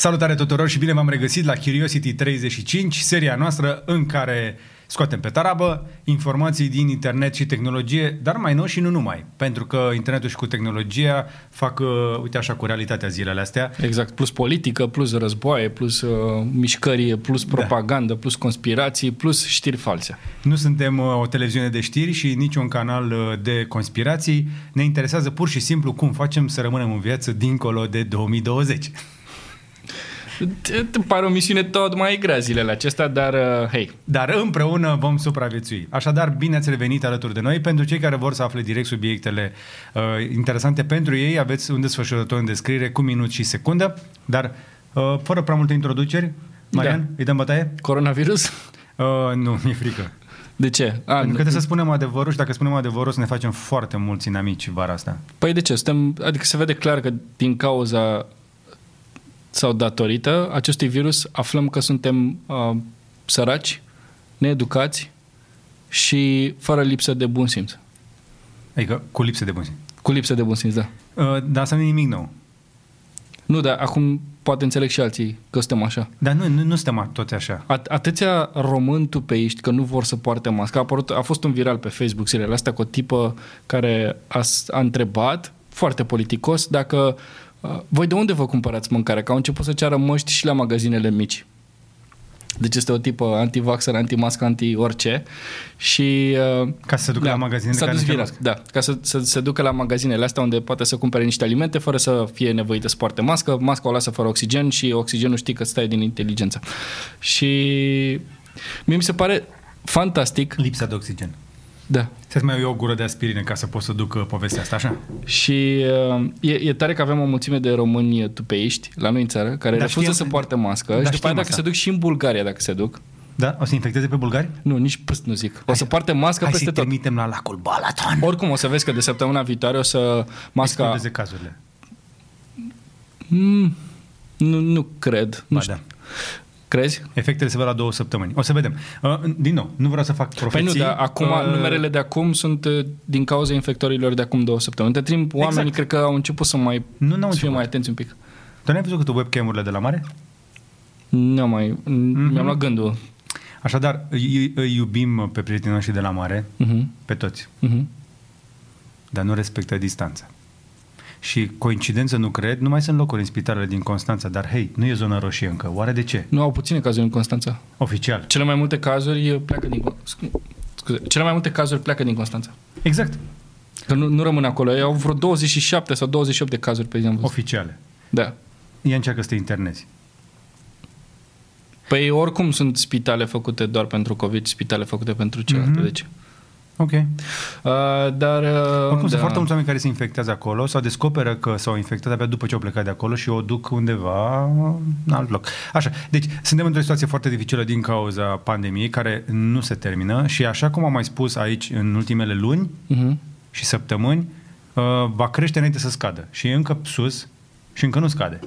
Salutare tuturor și bine v-am regăsit la Curiosity 35, seria noastră în care scoatem pe tarabă informații din internet și tehnologie, dar mai nou și nu numai, pentru că internetul și cu tehnologia fac, uh, uite așa, cu realitatea zilele astea. Exact, plus politică, plus războaie, plus uh, mișcări, plus Da. propagandă, plus conspirații, plus știri false. Nu suntem uh, o televiziune de știri și nici un canal uh, de conspirații. Ne interesează pur și simplu cum facem să rămânem în viață dincolo de 2020. Te- te Pare o misiune tot mai grea zilele acestea, dar uh, hei, Dar împreună vom supraviețui. Așadar, bine ați revenit alături de noi. Pentru cei care vor să afle direct subiectele uh, interesante pentru ei, aveți un desfășurător în descriere cu minut și secundă, dar uh, fără prea multe introduceri, Marian, Da. îi dăm bătaie? coronavirus? Uh, nu, mi-e frică. De ce? A, Pentru că trebuie să spunem adevărul și dacă spunem adevărul, o să ne facem foarte mulți inamici vara asta. Păi de ce? Suntem, adică se vede clar că din cauza sau datorită acestui virus aflăm că suntem uh, săraci, needucați și fără lipsă de bun simț. Adică cu lipsă de bun simț. Cu lipsă de bun simț, da. Uh, dar asta nu e nimic nou. Nu, dar acum poate înțeleg și alții că suntem așa. Dar nu, nu, nu suntem toți așa. At- atâția români tupeiști că nu vor să poarte mască. A, apărut, a fost un viral pe Facebook zilele astea cu o tipă care a, s- a întrebat, foarte politicos, dacă uh, voi de unde vă cumpărați mâncare? Că au început să ceară măști și la magazinele mici. Deci este o tipă anti-vaxxer, anti-mască, anti-orice și... Uh, Ca să se ducă la magazinele s-a care dus nu viral, cer da, ca să, să se ducă la magazinele astea unde poate să cumpere niște alimente fără să fie nevoită să poarte mască, masca o lasă fără oxigen și oxigenul știi că stai din inteligență. Și mie mi se pare fantastic, Lipsa de oxigen. Da, Să-ți mai iei o gură de aspirină ca să poți să duc uh, povestea asta, așa? și uh, e, e tare că avem o mulțime de români tupeiști la noi în țară care Da, refuză știam- să poarte mască da, și după știm aia dacă asta. se duc și în Bulgaria, dacă se duc, Da? O să infecteze pe bulgari? nu, nici păst nu zic, o să poarte mască Hai peste să-i tot. trimitem la lacul Balaton. Oricum o să vezi că de săptămâna viitoare o să masca... Explodeze cazurile. Mm, nu, nu cred. Nu Ba știu. da. Crezi? Efectele se văd la două săptămâni. O să vedem. Uh, din nou, nu vreau să fac Păi profeții. nu, dar acum Uh, numerele de acum sunt uh, din cauza infectorilor de acum două săptămâni. Între timp, oamenii Exact. cred că au început să mai Nu, n-au să fie început. mai atenți un pic. Tu n-ai văzut câte webcam-urile de la mare? Nu mai, Mhm. mm-hmm. mi-am luat gândul. Așadar, îi, îi iubim pe prietenii noștri de la mare, Uh-huh. pe toți, Uh-huh. dar nu respectă distanța. Și coincidență nu cred, nu mai sunt locuri în spitalele din Constanța, dar hei, nu e zona roșie încă. Oare de ce? Nu au puține cazuri în Constanța. Oficial. Cele mai multe cazuri uh, pleacă din scu- Scuze, cele mai multe cazuri pleacă din Constanța. Exact. Că nu, nu rămân acolo. Ei au vreo 27 sau 28 de cazuri pe zi am văzut. Oficiale. Da. Ia încearcă să te internezi. Păi oricum sunt spitale făcute doar pentru COVID, spitale făcute pentru celelalte. Mhm. Mm-hmm. Deci. Ok. Uh, dar... Uh, Oricum da. sunt foarte mulți oameni care se infectează acolo sau descoperă că s-au infectat abia după ce au plecat de acolo și o duc undeva în alt loc. Așa, deci suntem într-o situație foarte dificilă din cauza pandemiei care nu se termină și așa cum am mai spus aici în ultimele luni Uh-huh. și săptămâni, uh, va crește înainte să scadă și e încă sus și încă nu scade.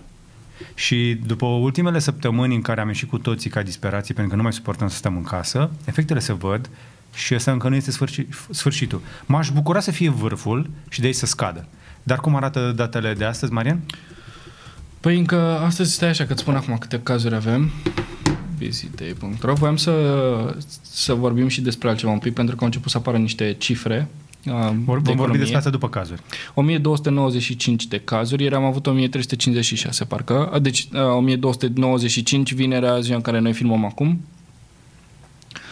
Și după ultimele săptămâni în care am ieșit cu toții ca disperații pentru că nu mai suportăm să stăm în casă, efectele se văd și ăsta încă nu este sfârși, sfârșitul. M-aș bucura să fie vârful și de aici să scadă. Dar cum arată datele de astăzi, Marian? Păi încă astăzi stai așa că îți spun acum câte cazuri avem visitei.ro Voiam să, să vorbim și despre altceva un pic pentru că au început să apară niște cifre uh, Vor, de vom vorbi economie. despre asta după cazuri. 1295 de cazuri, ieri am avut 1356 parcă, deci uh, 1295 vinerea ziua în care noi filmăm acum.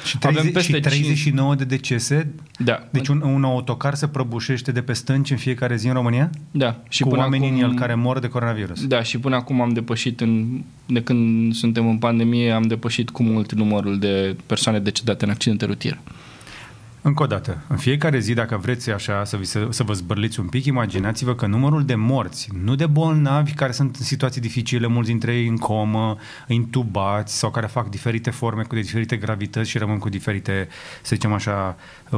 Și, Avem 30, peste și 39 de decese. Da, Deci un, un autocar se prăbușește de pe stânci în fiecare zi în România? da. Și cu până oamenii acum, în el care mor de coronavirus. Da, și până acum am depășit, în, de când suntem în pandemie, am depășit cu mult numărul de persoane decedate în accidente rutiere. Încă o dată, în fiecare zi, dacă vreți așa să, vi se, să vă zbărliți un pic, imaginați-vă că numărul de morți, nu de bolnavi care sunt în situații dificile, mulți dintre ei în comă, intubați sau care fac diferite forme cu diferite gravități și rămân cu diferite, să zicem așa,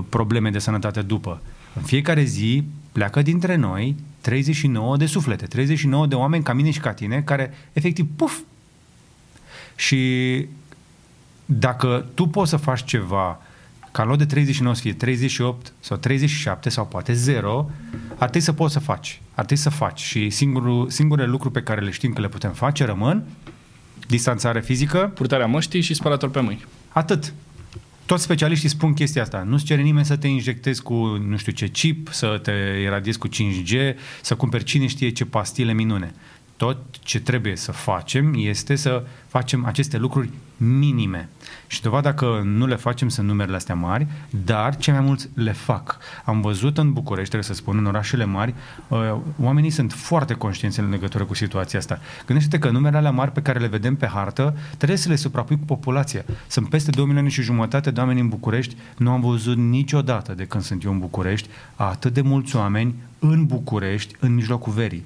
probleme de sănătate după. În fiecare zi pleacă dintre noi 39 de suflete, 39 de oameni ca mine și ca tine, care efectiv, puf! Și dacă tu poți să faci ceva ca în loc de 39 să fie 38 sau 37 sau poate 0, ar trebui să poți să faci. Ar trebui să faci. Și singurul, singurele lucruri pe care le știm că le putem face rămân Distanțare fizică. Purtarea măștii și spălator pe mâini. Atât. Toți specialiștii spun chestia asta. Nu-ți cere nimeni să te injectezi cu nu știu ce chip, să te iradiezi cu 5G, să cumperi cine știe ce pastile minune. Tot ce trebuie să facem este să facem aceste lucruri minime. Și dovada că nu le facem sunt numerele astea mari, dar cei mai mulți le fac. Am văzut în București, trebuie să spun, în orașele mari, uh, oamenii sunt foarte conștienți în legătură cu situația asta. Gândește-te că numerele alea mari pe care le vedem pe hartă, trebuie să le suprapui cu populația. Sunt peste 2 milioane și jumătate de oameni în București. Nu am văzut niciodată de când sunt eu în București atât de mulți oameni în București în mijlocul verii.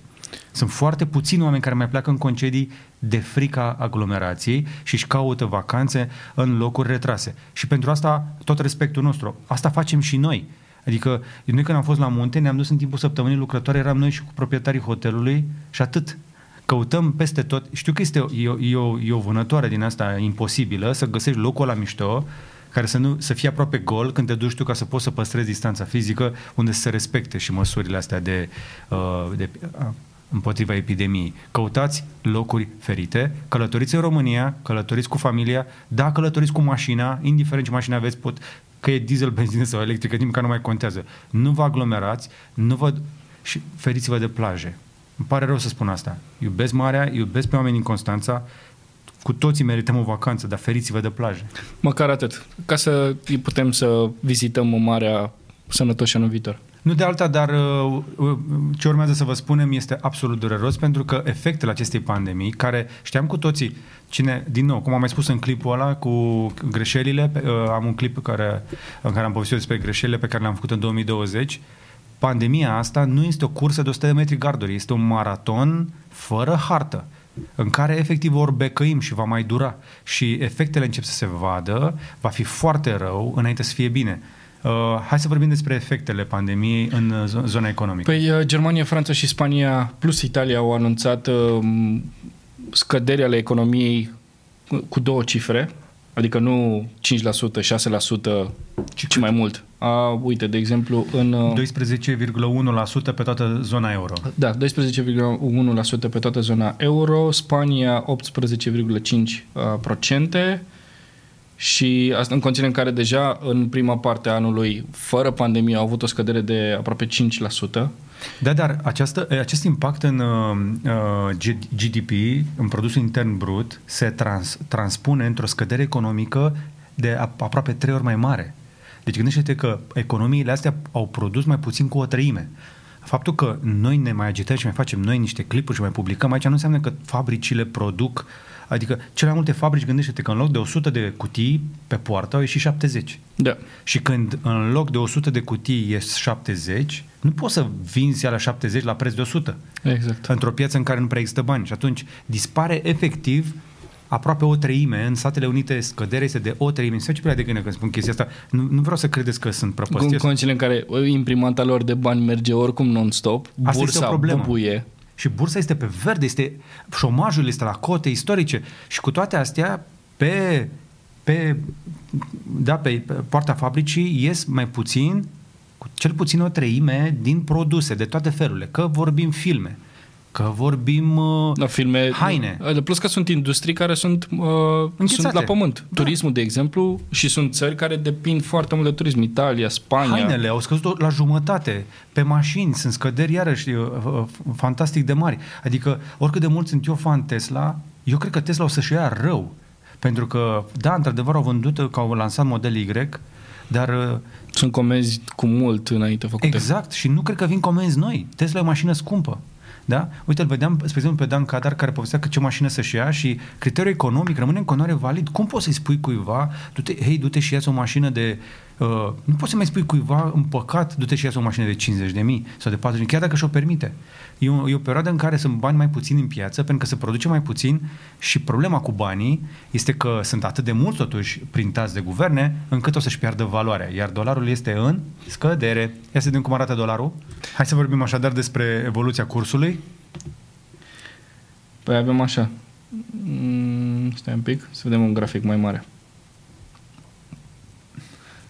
Sunt foarte puțini oameni care mai pleacă în concedii de frica aglomerației și își caută vacanțe în locuri retrase. Și pentru asta tot respectul nostru. Asta facem și noi. Adică noi când am fost la munte, ne-am dus în timpul săptămânii lucrătoare, eram noi și cu proprietarii hotelului și atât. Căutăm peste tot. Știu că este o, e, o, e, o, e o vânătoare din asta imposibilă să găsești locul la mișto care să, nu, să fie aproape gol când te duci tu ca să poți să păstrezi distanța fizică unde să se respecte și măsurile astea de, uh, de uh, împotriva epidemiei. Căutați locuri ferite, călătoriți în România, călătoriți cu familia, da, călătoriți cu mașina, indiferent ce mașină aveți, pot, că e diesel, benzină sau electrică, nimic care nu mai contează. Nu vă aglomerați, nu vă... și feriți-vă de plaje. Îmi pare rău să spun asta. Iubesc marea, iubesc pe oameni în Constanța, cu toții merităm o vacanță, dar feriți-vă de plaje. Măcar atât. Ca să putem să vizităm marea sănătoși anul viitor. Nu de alta, dar uh, uh, ce urmează să vă spunem este absolut dureros pentru că efectele acestei pandemii, care știam cu toții, cine, din nou, cum am mai spus în clipul ăla cu greșelile, uh, am un clip care, în care am povestit despre greșelile pe care le-am făcut în 2020, pandemia asta nu este o cursă de 100 de metri garduri, este un maraton fără hartă în care efectiv ori becăim și va mai dura și efectele încep să se vadă, va fi foarte rău înainte să fie bine. Uh, hai să vorbim despre efectele pandemiei în uh, zona economică. Păi uh, Germania, Franța și Spania plus Italia au anunțat uh, scăderi ale economiei cu două cifre, adică nu 5%, 6%, ci, ci mai mult. A, uite, de exemplu, în... 12,1% pe toată zona euro. Da, 12,1% pe toată zona euro, Spania 18,5%, și asta în condițiile în care deja în prima parte a anului, fără pandemie, au avut o scădere de aproape 5%. Da, dar această, acest impact în uh, GDP, în produsul intern brut, se trans, transpune într-o scădere economică de aproape trei ori mai mare. Deci gândește-te că economiile astea au produs mai puțin cu o treime. Faptul că noi ne mai agităm și mai facem noi niște clipuri și mai publicăm aici nu înseamnă că fabricile produc uh, Adică cele mai multe fabrici, gândește-te că în loc de 100 de cutii pe poartă au ieșit 70. Da. Și când în loc de 100 de cutii ies 70, nu poți să vinzi la 70 la preț de 100. Exact. Într-o piață în care nu prea există bani. Și atunci dispare efectiv aproape o treime. În Statele Unite scăderea este de o treime. Se ce de gândă când spun chestia asta. Nu, nu vreau să credeți că sunt prăpăstios. În condițiile în care imprimanta lor de bani merge oricum non-stop, Asta bursa bubuie. Și bursa este pe verde, este, șomajul este la cote istorice. Și cu toate astea pe, pe, da, pe, pe poarta fabricii ies mai puțin, cu cel puțin o treime din produse de toate felurile, că vorbim filme, că vorbim uh, da, filme, haine. De plus că sunt industrii care sunt, uh, sunt la pământ. Da. Turismul, de exemplu, și sunt țări care depind foarte mult de turism. Italia, Spania. Hainele au scăzut la jumătate. Pe mașini sunt scăderi iarăși uh, uh, fantastic de mari. Adică, oricât de mult sunt eu fan Tesla, eu cred că Tesla o să-și ia rău. Pentru că, da, într-adevăr au vândut, că au lansat model Y, dar... Uh, sunt comenzi cu mult înainte făcute. Exact, și nu cred că vin comenzi noi. Tesla e o mașină scumpă. Da? Uite, îl vedeam, spre exemplu, pe Dan Cadar care povestea că ce mașină să-și ia și criteriul economic rămâne în continuare valid. Cum poți să-i spui cuiva, du-te, hei, du-te și ia o mașină de Uh, nu poți să mai spui cuiva în păcat, du-te și ia o mașină de 50 de mii sau de 40 de chiar dacă și-o permite. E o, e o perioadă în care sunt bani mai puțini în piață, pentru că se produce mai puțin și problema cu banii este că sunt atât de mulți totuși printați de guverne, încât o să-și piardă valoarea. Iar dolarul este în scădere. Ia să vedem cum arată dolarul. Hai să vorbim așadar despre evoluția cursului. Păi avem așa. Mm, stai un pic, să vedem un grafic mai mare.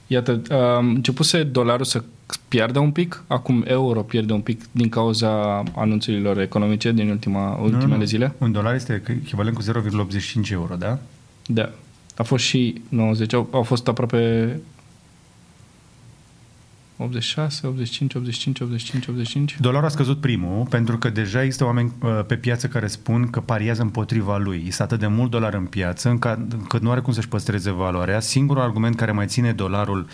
Iată, a începuse dolarul să pierde un pic. Acum euro pierde un pic din cauza anunțurilor economice din ultima, ultimele nu, nu. zile. Un dolar este echivalent cu 0,85 euro, da? Da. A fost și 90, au, au fost aproape 86, 85, 85, 85, 85. Dolarul a scăzut primul pentru că deja există oameni uh, pe piață care spun că pariază împotriva lui. Este atât de mult dolar în piață încât nu are cum să-și păstreze valoarea. Singurul argument care mai ține dolarul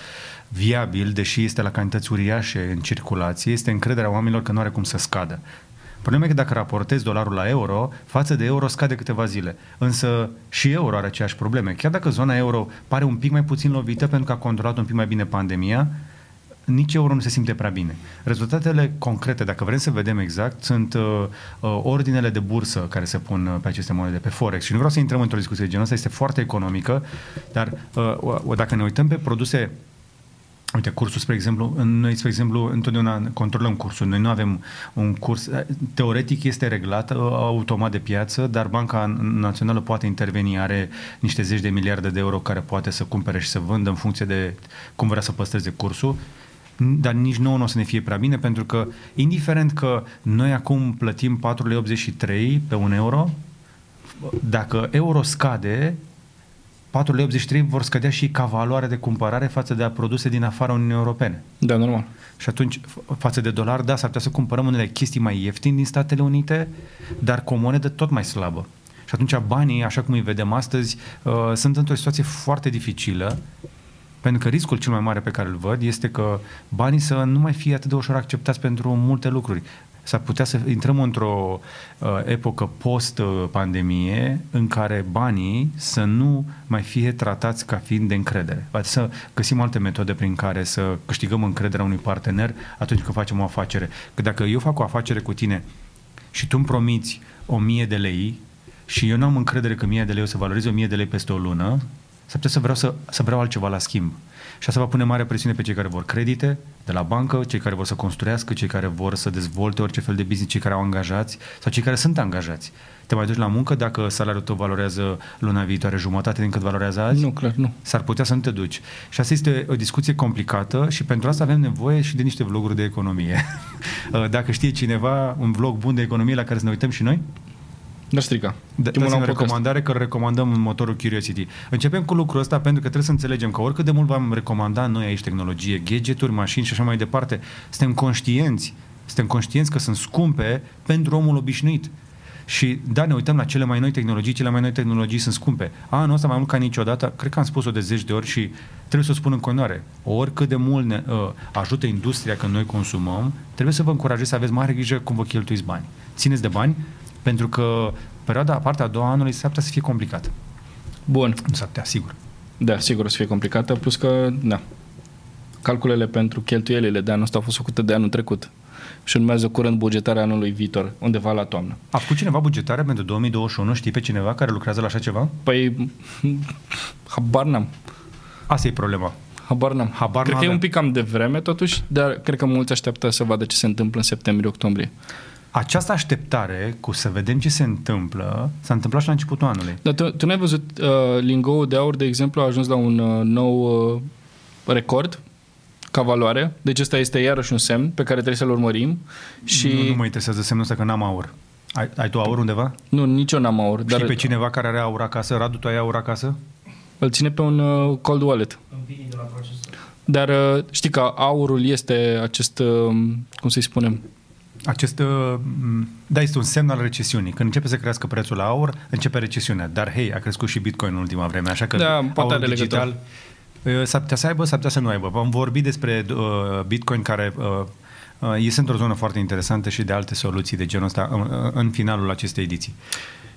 viabil, deși este la cantități uriașe în circulație, este încrederea oamenilor că nu are cum să scadă. Problema e că dacă raportezi dolarul la euro, față de euro scade câteva zile. Însă și euro are aceeași probleme. Chiar dacă zona euro pare un pic mai puțin lovită pentru că a controlat un pic mai bine pandemia, nici euro nu se simte prea bine. Rezultatele concrete, dacă vrem să vedem exact, sunt uh, uh, ordinele de bursă care se pun uh, pe aceste monede, pe Forex. Și nu vreau să intrăm într-o discuție de genul ăsta, este foarte economică, dar uh, dacă ne uităm pe produse Uite, cursul, spre exemplu, noi, spre exemplu, întotdeauna controlăm cursul. Noi nu avem un curs, teoretic este reglat uh, automat de piață, dar Banca Națională poate interveni, are niște zeci de miliarde de euro care poate să cumpere și să vândă în funcție de cum vrea să păstreze cursul dar nici nouă nu o să ne fie prea bine, pentru că, indiferent că noi acum plătim 4,83 pe un euro, dacă euro scade, 4,83 vor scădea și ca valoare de cumpărare față de produse din afara Uniunii Europene. Da, normal. Și atunci, față de dolar, da, s-ar putea să cumpărăm unele chestii mai ieftini din Statele Unite, dar cu o monedă tot mai slabă. Și atunci banii, așa cum îi vedem astăzi, uh, sunt într-o situație foarte dificilă pentru că riscul cel mai mare pe care îl văd este că banii să nu mai fie atât de ușor acceptați pentru multe lucruri. S-ar putea să intrăm într-o uh, epocă post-pandemie în care banii să nu mai fie tratați ca fiind de încredere. Va să găsim alte metode prin care să câștigăm încrederea unui partener atunci când facem o afacere. Că dacă eu fac o afacere cu tine și tu îmi promiți o mie de lei și eu nu am încredere că mie de lei o să valoreze o mie de lei peste o lună, S-ar putea să vreau, să, să vreau altceva la schimb. Și asta va pune mare presiune pe cei care vor credite de la bancă, cei care vor să construiască, cei care vor să dezvolte orice fel de business, cei care au angajați sau cei care sunt angajați. Te mai duci la muncă dacă salariul tău valorează luna viitoare jumătate din cât valorează azi? Nu, clar, nu. S-ar putea să nu te duci. Și asta este o discuție complicată și pentru asta avem nevoie și de niște vloguri de economie. Dacă știe cineva un vlog bun de economie la care să ne uităm și noi, nu strica. Da, dați o recomandare că recomandăm în motorul Curiosity. Începem cu lucrul ăsta pentru că trebuie să înțelegem că oricât de mult v-am recomandat noi aici tehnologie, gadgeturi, mașini și așa mai departe, suntem conștienți, suntem conștienți că sunt scumpe pentru omul obișnuit. Și da, ne uităm la cele mai noi tehnologii, cele mai noi tehnologii sunt scumpe. Anul ăsta mai mult ca niciodată, cred că am spus-o de zeci de ori și trebuie să o spun în continuare. Oricât de mult ne uh, ajută industria când noi consumăm, trebuie să vă încurajez să aveți mare grijă cum vă cheltuiți bani. Țineți de bani, pentru că perioada, partea a doua anului s-ar putea să fie complicată. Bun. Nu s-ar putea, sigur. Da, sigur o să fie complicată, plus că, da, calculele pentru cheltuielile de anul ăsta au fost făcute de anul trecut și urmează curând bugetarea anului viitor, undeva la toamnă. A făcut cineva bugetarea pentru 2021? Știi pe cineva care lucrează la așa ceva? Păi, habar n-am. Asta e problema. Habar n-am. Habar cred că e un pic cam de vreme totuși, dar cred că mulți așteaptă să vadă ce se întâmplă în septembrie-octombrie. Această așteptare cu să vedem ce se întâmplă s-a întâmplat și la începutul anului. Dar tu, tu n-ai văzut uh, Lingo de aur, de exemplu, a ajuns la un uh, nou uh, record ca valoare. Deci ăsta este iarăși un semn pe care trebuie să-l urmărim. Și... Nu, nu mă interesează semnul ăsta că n-am aur. Ai, ai tu aur undeva? Nu, nici eu n-am aur. Știi dar... pe cineva care are aur acasă? Radu, tu ai aur acasă? Îl ține pe un uh, cold wallet. Dar uh, știi că aurul este acest, uh, cum să-i spunem, acest, uh, da, este un semn al recesiunii. Când începe să crească prețul la aur, începe recesiunea. Dar, hei, a crescut și Bitcoin în ultima vreme, așa că da, aur digital uh, s-ar putea să aibă, s-ar putea să nu aibă. Vom vorbi despre uh, Bitcoin care uh, uh, este într-o zonă foarte interesantă și de alte soluții de genul ăsta în, în finalul acestei ediții.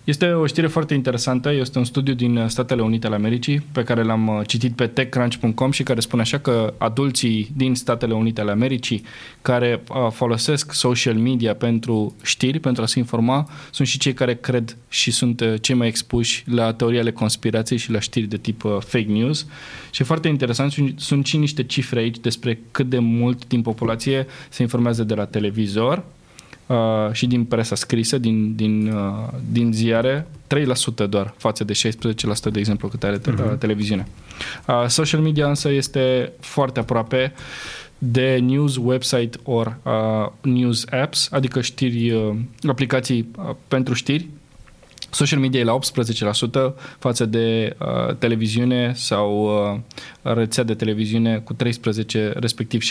Este o știre foarte interesantă, este un studiu din Statele Unite ale Americii pe care l-am uh, citit pe techcrunch.com și care spune așa că adulții din Statele Unite ale Americii care uh, folosesc social media pentru știri, pentru a se informa, sunt și cei care cred și sunt uh, cei mai expuși la teoria ale conspirației și la știri de tip fake news. Și e foarte interesant, sunt și niște cifre aici despre cât de mult din populație se informează de la televizor, uh, și din presa scrisă, din, din, uh, din ziare, 3% doar față de 16% de exemplu cât are uh-huh. televiziunea. Uh, social media însă este foarte aproape de news website or uh, news apps, adică știri, uh, aplicații uh, pentru știri, Social media e la 18% față de uh, televiziune sau uh, rețea de televiziune cu 13, respectiv 16%.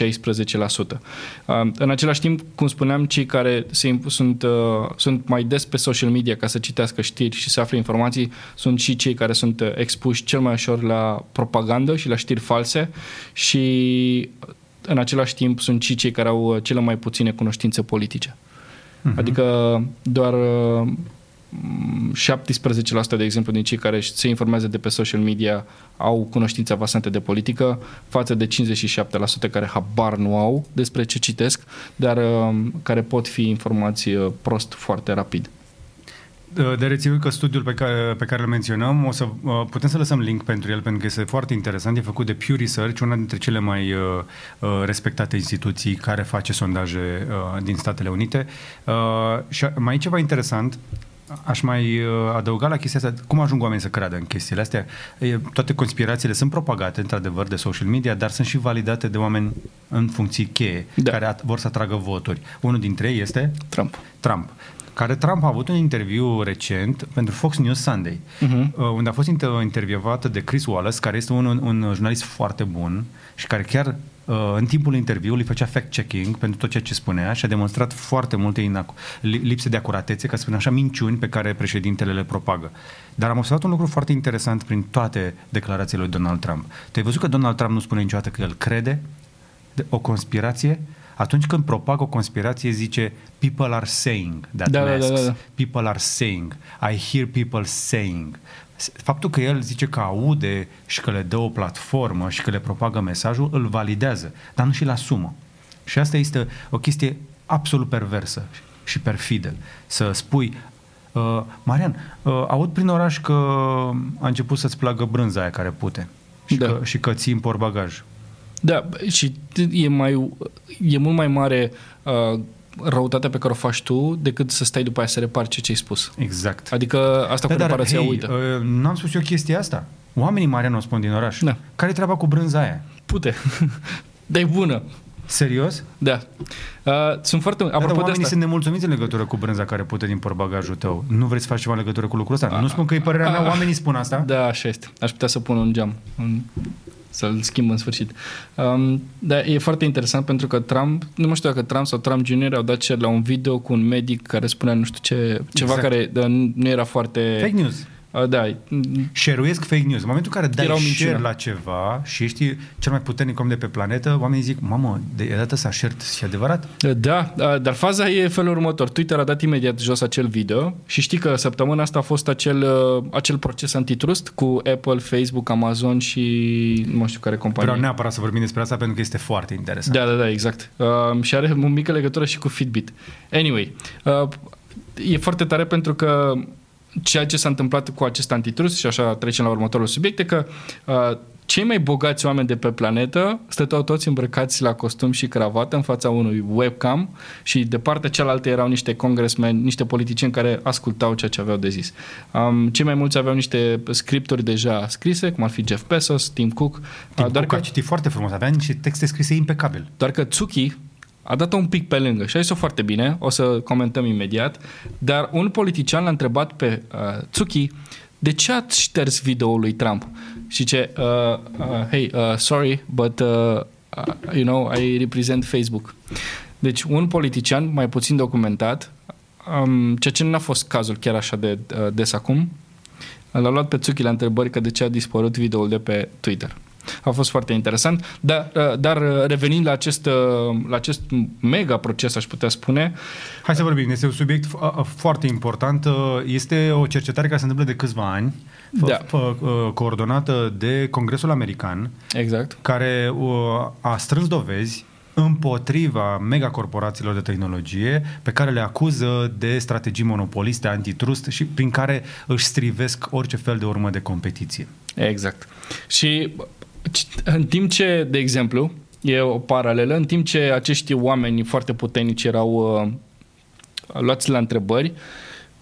Uh, în același timp, cum spuneam, cei care se, sunt, uh, sunt mai des pe social media ca să citească știri și să afle informații sunt și cei care sunt uh, expuși cel mai ușor la propagandă și la știri false și în același timp sunt și cei care au uh, cele mai puține cunoștințe politice. Uh-huh. Adică doar uh, 17% de exemplu din cei care se informează de pe social media au cunoștințe avansante de politică, față de 57% care habar nu au despre ce citesc, dar uh, care pot fi informați uh, prost foarte rapid. De reținut că studiul pe care, pe care îl menționăm, o să uh, putem să lăsăm link pentru el, pentru că este foarte interesant. E făcut de Pew Research, una dintre cele mai uh, uh, respectate instituții care face sondaje uh, din Statele Unite. Uh, și mai e ceva interesant, Aș mai uh, adăuga la chestia asta, cum ajung oamenii să creadă în chestiile astea? Toate conspirațiile sunt propagate, într-adevăr, de social media, dar sunt și validate de oameni în funcții cheie, da. care vor să atragă voturi. Unul dintre ei este? Trump. Trump care Trump a avut un interviu recent pentru Fox News Sunday, uh-huh. unde a fost intervievată de Chris Wallace, care este un, un jurnalist foarte bun și care chiar Uh, în timpul interviului făcea fact-checking pentru tot ceea ce spunea și a demonstrat foarte multe inac- lipse de acuratețe, ca să spun așa, minciuni pe care președintele le propagă. Dar am observat un lucru foarte interesant prin toate declarațiile lui Donald Trump. Tu ai văzut că Donald Trump nu spune niciodată că el crede o conspirație? Atunci când propagă o conspirație zice people are saying that da, masks. Da, da, da. People are saying. I hear people saying faptul că el zice că aude și că le dă o platformă și că le propagă mesajul, îl validează, dar nu și-l asumă. Și asta este o chestie absolut perversă și perfidă. Să spui, uh, Marian, uh, aud prin oraș că a început să-ți plagă brânza aia care pute și, da. că, și că ții în portbagaj. Da, și e, mai, e mult mai mare uh, răutatea pe care o faci tu decât să stai după aia să repari ce ți-ai spus. Exact. Adică asta da, cu reparația hey, uită. Uh, n-am spus eu chestia asta. Oamenii mari nu o spun din oraș. Da. Care e treaba cu brânza aia? Pute. Dar e bună. Serios? Da. Uh, sunt foarte... Da, apropo da, oamenii de sunt nemulțumiți în legătură cu brânza care pute din portbagajul tău. Nu vrei să faci ceva în legătură cu lucrul ăsta? A, nu spun că e părerea mea, oamenii spun asta. Da, așa este. Aș putea să pun un geam. Un să-l schimb în sfârșit. Um, dar e foarte interesant pentru că Trump, nu mai știu dacă Trump sau Trump Jr. au dat la un video cu un medic care spunea nu știu ce, ceva exact. care nu era foarte... Fake news. Uh, da. Share-uiesc fake news. În momentul în care dai share minciună. la ceva și ești cel mai puternic om de pe planetă, oamenii zic, mamă, de dată s-a share și adevărat? Da, dar faza e felul următor. Twitter a dat imediat jos acel video și știi că săptămâna asta a fost acel, uh, acel proces antitrust cu Apple, Facebook, Amazon și nu știu care companie. Vreau neapărat să vorbim despre asta pentru că este foarte interesant. Da, da, da, exact. Uh, și are o mică legătură și cu Fitbit. Anyway, uh, e foarte tare pentru că ceea ce s-a întâmplat cu acest antitrust și așa trecem la următorul subiect, e că uh, cei mai bogați oameni de pe planetă stăteau toți îmbrăcați la costum și cravată în fața unui webcam și de partea cealaltă erau niște congresmeni, niște politicieni care ascultau ceea ce aveau de zis. Um, cei mai mulți aveau niște scripturi deja scrise, cum ar fi Jeff Bezos, Tim Cook. Tim uh, Cook că, a citit foarte frumos, avea niște texte scrise impecabil. Doar că Tsuki, a dat-o un pic pe lângă și a zis-o foarte bine, o să comentăm imediat, dar un politician l-a întrebat pe uh, Tsuki de ce ați șters videoul lui Trump? Și ce, uh, uh, hey, uh, sorry, but, uh, uh, you know, I represent Facebook. Deci un politician mai puțin documentat, um, ceea ce nu a fost cazul chiar așa de uh, des acum, l-a luat pe Tsuki la întrebări că de ce a dispărut videoul de pe Twitter. A fost foarte interesant, dar, uh, dar uh, revenind la acest, uh, la acest mega proces, aș putea spune... Hai să vorbim, este un subiect foarte important. Este o cercetare care se întâmplă de câțiva ani, da. coordonată de Congresul American, exact. care a strâns dovezi împotriva megacorporațiilor de tehnologie pe care le acuză de strategii monopoliste, antitrust și prin care își strivesc orice fel de urmă de competiție. Exact. Și în timp ce, de exemplu, e o paralelă, în timp ce acești oameni foarte puternici erau uh, luați la întrebări,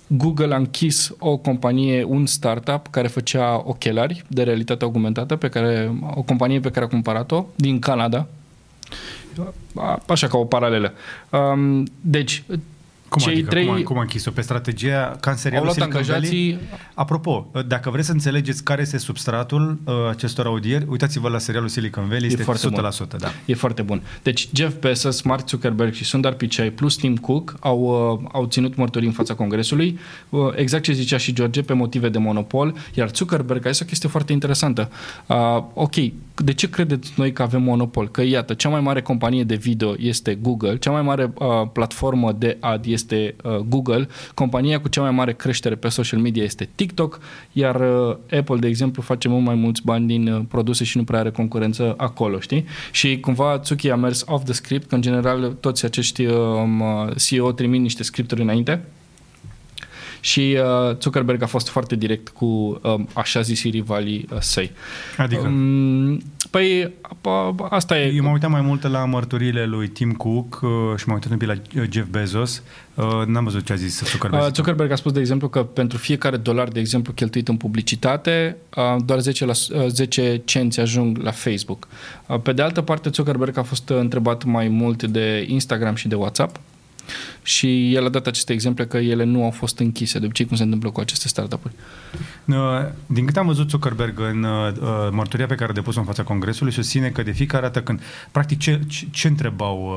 Google a închis o companie, un startup care făcea ochelari de realitate augmentată, pe care, o companie pe care a cumpărat-o din Canada așa ca o paralelă. Um, deci, Cum cei adică? trei... Cum, a- cum a închis-o? Pe strategia, ca în Au serialul luat Silicon angajații, Valley? Apropo, dacă vreți să înțelegeți care este substratul uh, acestor audieri, uitați-vă la serialul Silicon Valley, este foarte 100%, bun. da. E foarte bun. Deci Jeff Bezos, Mark Zuckerberg și Sundar Pichai plus Tim Cook au, uh, au ținut mărturii în fața Congresului, uh, exact ce zicea și George, pe motive de monopol, iar Zuckerberg a zis o chestie foarte interesantă. Uh, ok, de ce credeți noi că avem monopol? Că iată, cea mai mare companie de video este Google, cea mai mare uh, platformă de ad este uh, Google, compania cu cea mai mare creștere pe social media este TikTok, iar uh, Apple, de exemplu, face mult mai mulți bani din uh, produse și nu prea are concurență acolo, știi? Și cumva Tsuki a mers off the script, că în general toți acești um, uh, CEO trimit niște scripturi înainte și uh, Zuckerberg a fost foarte direct cu um, așa zisii rivalii uh, săi. Adică, Um, păi a- asta e... eu m-am uitat mai mult la mărturile lui Tim Cook uh, și m-am uitat un pic la uh, Jeff Bezos. Uh, n-am văzut ce a zis Zuckerberg. Uh, Zuckerberg a spus, de exemplu, că pentru fiecare dolar, de exemplu, cheltuit în publicitate, uh, doar 10, la, uh, 10 cenți ajung la Facebook. Uh, Pe de altă parte, Zuckerberg a fost uh, întrebat mai mult de Instagram și de WhatsApp și el a dat aceste exemple că ele nu au fost închise. De obicei, cum se întâmplă cu aceste startup-uri. Uh, Din câte am văzut Zuckerberg în uh, uh, mărturia pe care a depus-o în fața Congresului, susține că de fiecare dată când... Practic, ce, ce, ce întrebau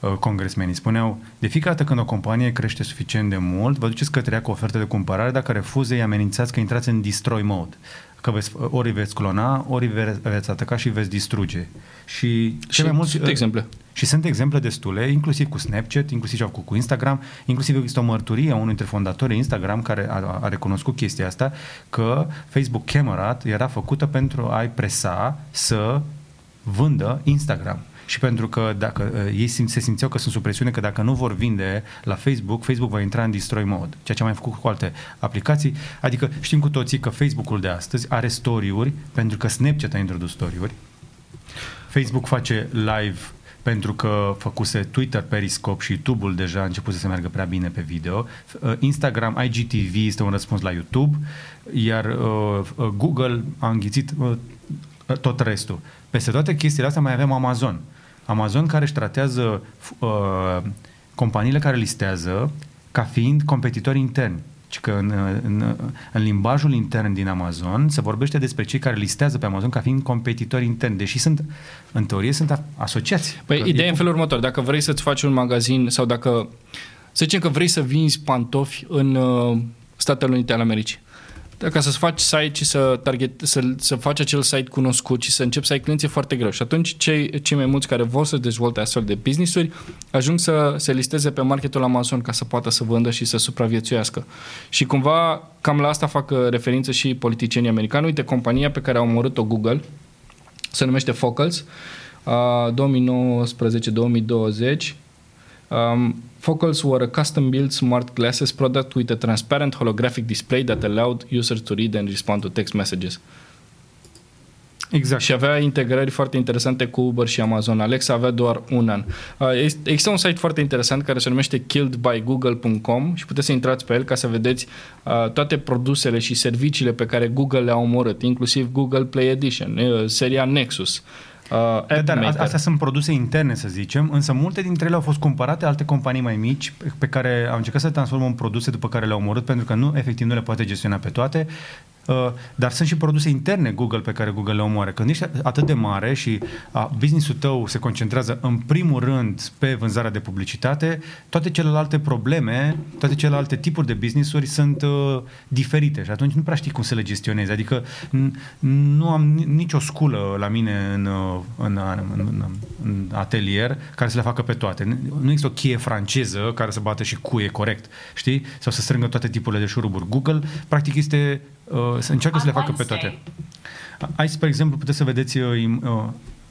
uh, uh, congresmenii? Spuneau, de fiecare dată când o companie crește suficient de mult, vă duceți către ea cu oferte de cumpărare, dacă refuze, îi amenințați că intrați în destroy mode. Că veți, ori îi veți clona, ori îi ve- veți ataca și îi veți distruge. Și, Și cel mai mulți, sunt exemple. și sunt exemple destule, inclusiv cu Snapchat, inclusiv ce au făcut cu Instagram, inclusiv există o mărturie a unul dintre fondatorii Instagram care a, a recunoscut chestia asta, că Facebook Camerat era făcută pentru a-i presa să vândă Instagram. Și pentru că dacă uh, ei sim- se simțeau că sunt sub presiune, că dacă nu vor vinde la Facebook, Facebook va intra în destroy mode, ceea ce am mai făcut cu alte aplicații. Adică știm cu toții că Facebook-ul de astăzi are story-uri, pentru că Snapchat a introdus story-uri, Facebook face live pentru că făcuse Twitter, Periscope și YouTube-ul deja a început să se meargă prea bine pe video. Uh, Instagram, IGTV este un răspuns la YouTube, iar uh, uh, Google a înghițit uh, tot restul. Peste toate chestiile astea mai avem Amazon. Amazon care își tratează uh, companiile care listează ca fiind competitori interni. Ci că în, în, în limbajul intern din Amazon se vorbește despre cei care listează pe Amazon ca fiind competitori interni, deși sunt, în teorie, sunt a- asociați. Păi Că ideea e e în felul următor. Dacă vrei să-ți faci un magazin sau dacă, să zicem că vrei să vinzi pantofi în uh, Statele Unite ale Americii, ca să faci site și să, target, să, să faci acel site cunoscut și să începi să ai clienți e foarte greu. Și atunci cei, cei mai mulți care vor să dezvolte astfel de business-uri ajung să se listeze pe marketul Amazon ca să poată să vândă și să supraviețuiască. Și cumva cam la asta fac uh, referință și politicienii americani. Uite, compania pe care au omorât-o Google se numește Focals, uh, 2019-2020 Um, Focals were a custom-built smart glasses product with a transparent holographic display that allowed users to read and respond to text messages. Exact. Și avea integrări foarte interesante cu Uber și Amazon. Alexa avea doar un an. Uh, este- Există un site foarte interesant care se numește killedbygoogle.com și puteți să intrați pe el ca să vedeți uh, toate produsele și serviciile pe care Google le-a omorât, inclusiv Google Play Edition, uh, seria Nexus, uh, Da, dar AppMaker. a- astea sunt produse interne, să zicem, însă multe dintre ele au fost cumpărate alte companii mai mici pe- pe care au încercat să le transformă în produse după care le-au omorât pentru că nu, efectiv, nu le poate gestiona pe toate. Uh, dar sunt și produse interne Google pe care Google le omoară. Când ești atât de mare și uh, business-ul tău se concentrează în primul rând pe vânzarea de publicitate, toate celelalte probleme, toate celelalte tipuri de business-uri sunt uh, diferite și atunci nu prea știi cum să le gestionezi. Adică n- nu am ni- nicio sculă la mine în, uh, în, în, în, în atelier care să le facă pe toate. Nu nu există o cheie franceză care să bată și cuie corect, știi? Sau să strângă toate tipurile de șuruburi. Google, practic, este uh, să încearcă să le facă pe toate. Aici, spre exemplu, puteți să vedeți uh, im- uh,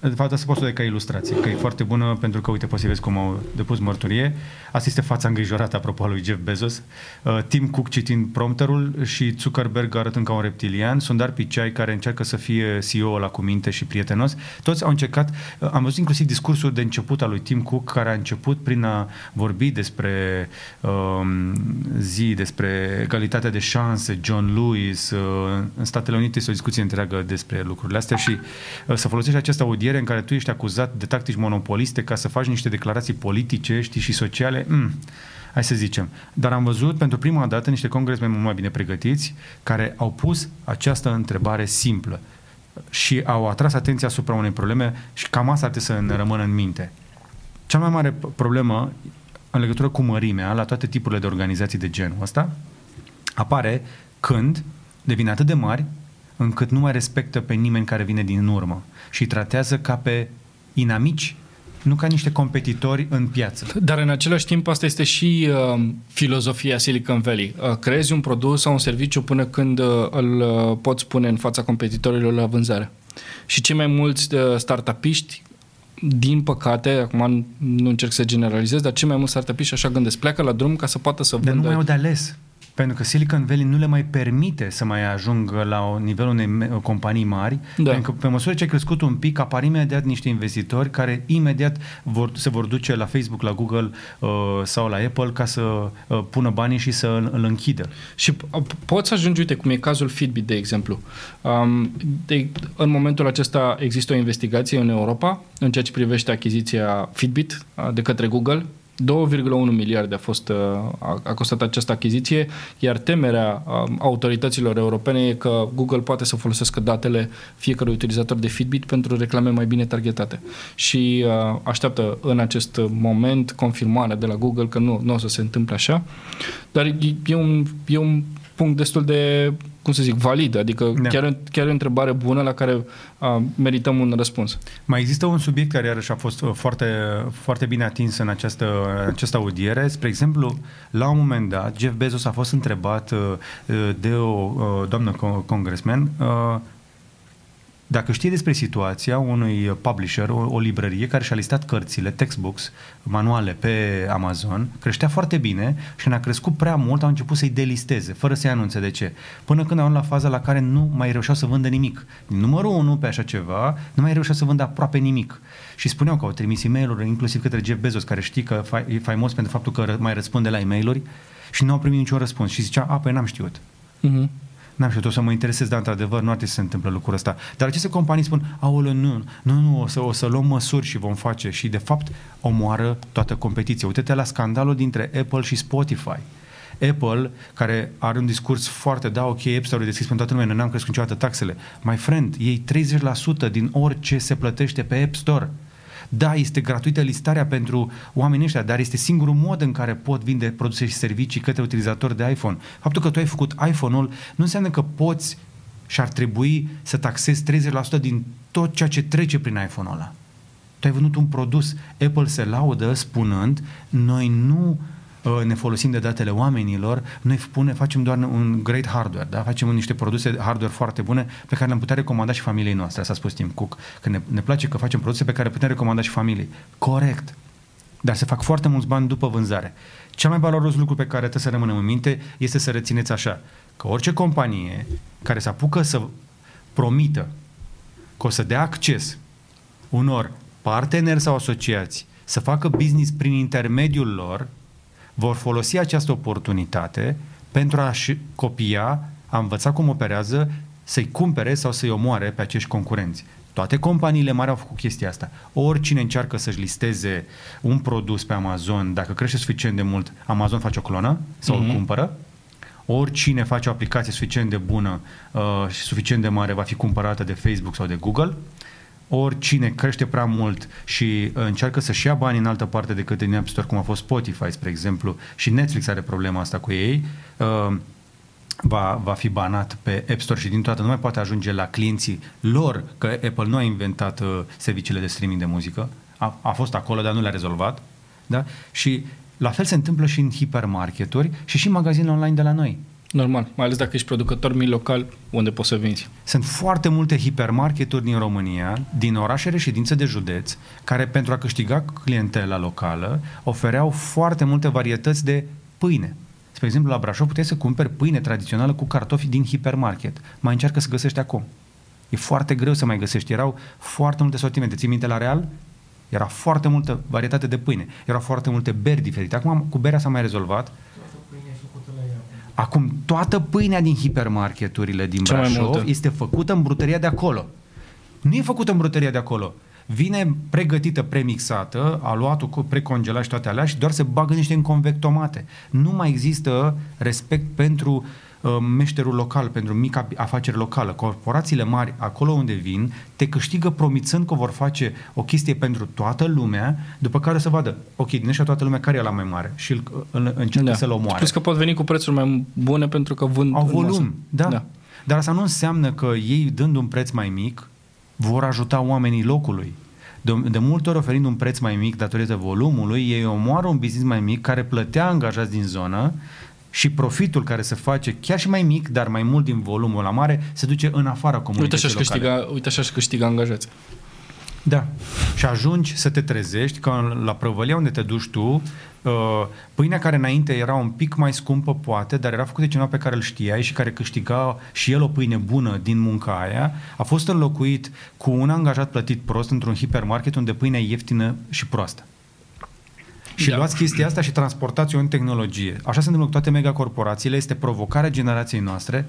de fapt, asta poți să o dai ca ilustrație, că e foarte bună pentru că, uite, poți să vezi cum au depus mărturie. Asta este fața îngrijorată, apropo, a lui Jeff Bezos. Uh, Tim Cook citind prompterul și Zuckerberg arătând ca un reptilian. Sundar Pichai, care încearcă să fie CEO la cu minte și prietenos. Toți au încercat, uh, am văzut inclusiv discursul de început al lui Tim Cook, care a început prin a vorbi despre um, zi, despre egalitatea de șanse, John Lewis. Uh, în Statele Unite este o discuție întreagă despre lucrurile astea și uh, să folosești această audiere negociere în care tu ești acuzat de tactici monopoliste ca să faci niște declarații politice, știi, și sociale, mm, hai să zicem. Dar am văzut pentru prima dată niște congresmeni mult mai bine pregătiți care au pus această întrebare simplă și au atras atenția asupra unei probleme și cam asta ar trebui să ne rămână în minte. Cea mai mare problemă în legătură cu mărimea la toate tipurile de organizații de genul ăsta apare când devin atât de mari încât nu mai respectă pe nimeni care vine din urmă și îi tratează ca pe inamici nu ca niște competitori în piață. Dar în același timp asta este și uh, filozofia Silicon Valley. Uh, creezi un produs sau un serviciu până când uh, îl uh, poți pune în fața competitorilor la vânzare. Și cei mai mulți uh, startupiști din păcate, acum nu încerc să generalizez, dar cei mai mulți startupiști așa gândesc, pleacă la drum ca să poată să vândă... Dar nu mai au de ales. Pentru că Silicon Valley nu le mai permite să mai ajungă la nivelul unei companii mari, da. pentru că pe măsură ce a crescut un pic, apar imediat niște investitori care imediat vor, se vor duce la Facebook, la Google uh, sau la Apple ca să uh, pună banii și să îl, îl închidă. Și poți să ajungi, uite, cum e cazul Fitbit, de exemplu. Um, de, în momentul acesta există o investigație în Europa în ceea ce privește achiziția Fitbit uh, de către Google 2,1 miliarde a, fost, uh, a, a costat această achiziție, iar temerea um, autorităților europene e că Google poate să folosească datele fiecărui utilizator de Fitbit pentru reclame mai bine targetate. Și uh, așteaptă în acest moment confirmarea de la Google că nu, nu o să se întâmple așa, dar e un, e un punct destul de cum să zic, valid, adică da. chiar, chiar e o întrebare bună la care a, merităm un răspuns. Mai există un subiect care iarăși a fost uh, foarte, foarte bine atins în această, în această audiere. Spre exemplu, la un moment dat, Jeff Bezos a fost întrebat uh, de o uh, doamnă congresmen dacă știe despre situația unui publisher, o, o librărie care și-a listat cărțile, textbooks, manuale pe Amazon, creștea foarte bine și ne-a crescut prea mult, au început să-i delisteze, fără să-i anunțe de ce. Până când au la faza la care nu mai reușeau să vândă nimic. Numărul unu pe așa ceva, nu mai reușeau să vândă aproape nimic. Și spuneau că au trimis e mail inclusiv către Jeff Bezos, care știi că e faimos pentru faptul că mai răspunde la e mail și nu au primit niciun răspuns. Și zicea, a, păi n-am știut. Uh-huh. N-am știut, o să mă interesez, dar într-adevăr nu ar trebui să se întâmple lucrul ăsta. Dar aceste companii spun, aoleu, nu, nu, nu, o să, o să luăm măsuri și vom face. Și de fapt omoară toată competiția. Uite-te la scandalul dintre Apple și Spotify. Apple, care are un discurs foarte, da, ok, App Store-ul deschis pentru toată lumea, nu am crescut niciodată taxele. My friend, ei 30% din orice se plătește pe App Store. Da, este gratuită listarea pentru oamenii ăștia, dar este singurul mod în care pot vinde produse și servicii către utilizatori de iPhone. Faptul că tu ai făcut iPhone-ul nu înseamnă că poți și ar trebui să taxezi 30% din tot ceea ce trece prin iPhone-ul ăla. Tu ai vândut un produs. Apple se laudă spunând, noi nu Uh, ne folosim de datele oamenilor, noi pune, facem doar un great hardware, da? facem niște produse hardware foarte bune pe care le-am putea recomanda și familiei noastre, asta a spus Tim Cook, că ne, ne place că facem produse pe care putem recomanda și familiei. Corect. Dar se fac foarte mulți bani după vânzare. Cel mai valoros lucru pe care trebuie să rămânem în minte este să rețineți așa, că orice companie care se apucă să promită că o să dea acces unor parteneri sau asociați să facă business prin intermediul lor, vor folosi această oportunitate pentru a-și copia, a învăța cum operează, să-i cumpere sau să-i omoare pe acești concurenți. Toate companiile mari au făcut chestia asta. Oricine încearcă să-și listeze un produs pe Amazon, dacă crește suficient de mult, Amazon face o clonă sau mm-hmm. îl mhm. cumpără. Oricine face o aplicație suficient de bună uh, și suficient de mare va fi cumpărată de Facebook sau de Google oricine crește prea mult și încearcă să-și ia bani în altă parte decât în App Store, cum a fost Spotify, spre exemplu, și Netflix are problema asta cu ei, uh, va, va fi banat pe App Store și din toată nu mai poate ajunge la clienții lor, că Apple nu a inventat uh, serviciile de streaming de muzică, a, a fost acolo, dar nu le-a rezolvat, da? Și la fel se întâmplă și în hipermarketuri și și în magazinele online de la noi. Normal, mai ales dacă ești producător mic local, unde poți să vinzi. Sunt foarte multe hipermarketuri din România, din orașe reședințe de județ, care pentru a câștiga clientela locală ofereau foarte multe varietăți de pâine. Spre exemplu, la Brașov puteai să cumperi pâine tradițională cu cartofi din hipermarket. Mai încearcă să găsești acum. E foarte greu să mai găsești. Erau foarte multe sortimente. Ții minte la Real? Era foarte multă varietate de pâine. Erau foarte multe beri diferite. Acum cu berea s-a mai rezolvat Acum, toată pâinea din hipermarketurile din Cea Brașov este făcută în brutăria de acolo. Nu e făcută în brutăria de acolo. vine pregătită, premixată, aluatul cu precongelat și toate alea și doar se bagă niște în convectomate. Nu mai există respect pentru uh, meșterul local, pentru mica afacere locală. Corporațiile mari, acolo unde vin, te câștigă promițând că vor face o chestie pentru toată lumea, după care să vadă, ok, din ăștia toată lumea care e la mai mare și îl, îl încearcă da. să-l omoare. Plus că pot veni cu prețuri mai bune pentru că vând Au volum, da. da. Dar asta nu înseamnă că ei, dând un preț mai mic, vor ajuta oamenii locului. De, de multe ori oferind un preț mai mic datorită volumului, ei omoară un business mai mic care plătea angajați din zonă și profitul care se face chiar și mai mic, dar mai mult din volumul la mare, se duce în afara comunității uite așa locale. Câștiga, uite așa și câștigă angajați. Da. Și ajungi să te trezești că la prăvălia unde te duci tu, uh, pâinea care înainte era un pic mai scumpă, poate, dar era făcută de cineva pe care îl știai și care câștiga și el o pâine bună din munca aia, a fost înlocuit cu un angajat plătit prost într-un hipermarket unde pâinea e ieftină și proastă. Și da. luați chestia asta și transportați-o în tehnologie. Așa se întâmplă cu toate megacorporațiile, este provocarea generației noastre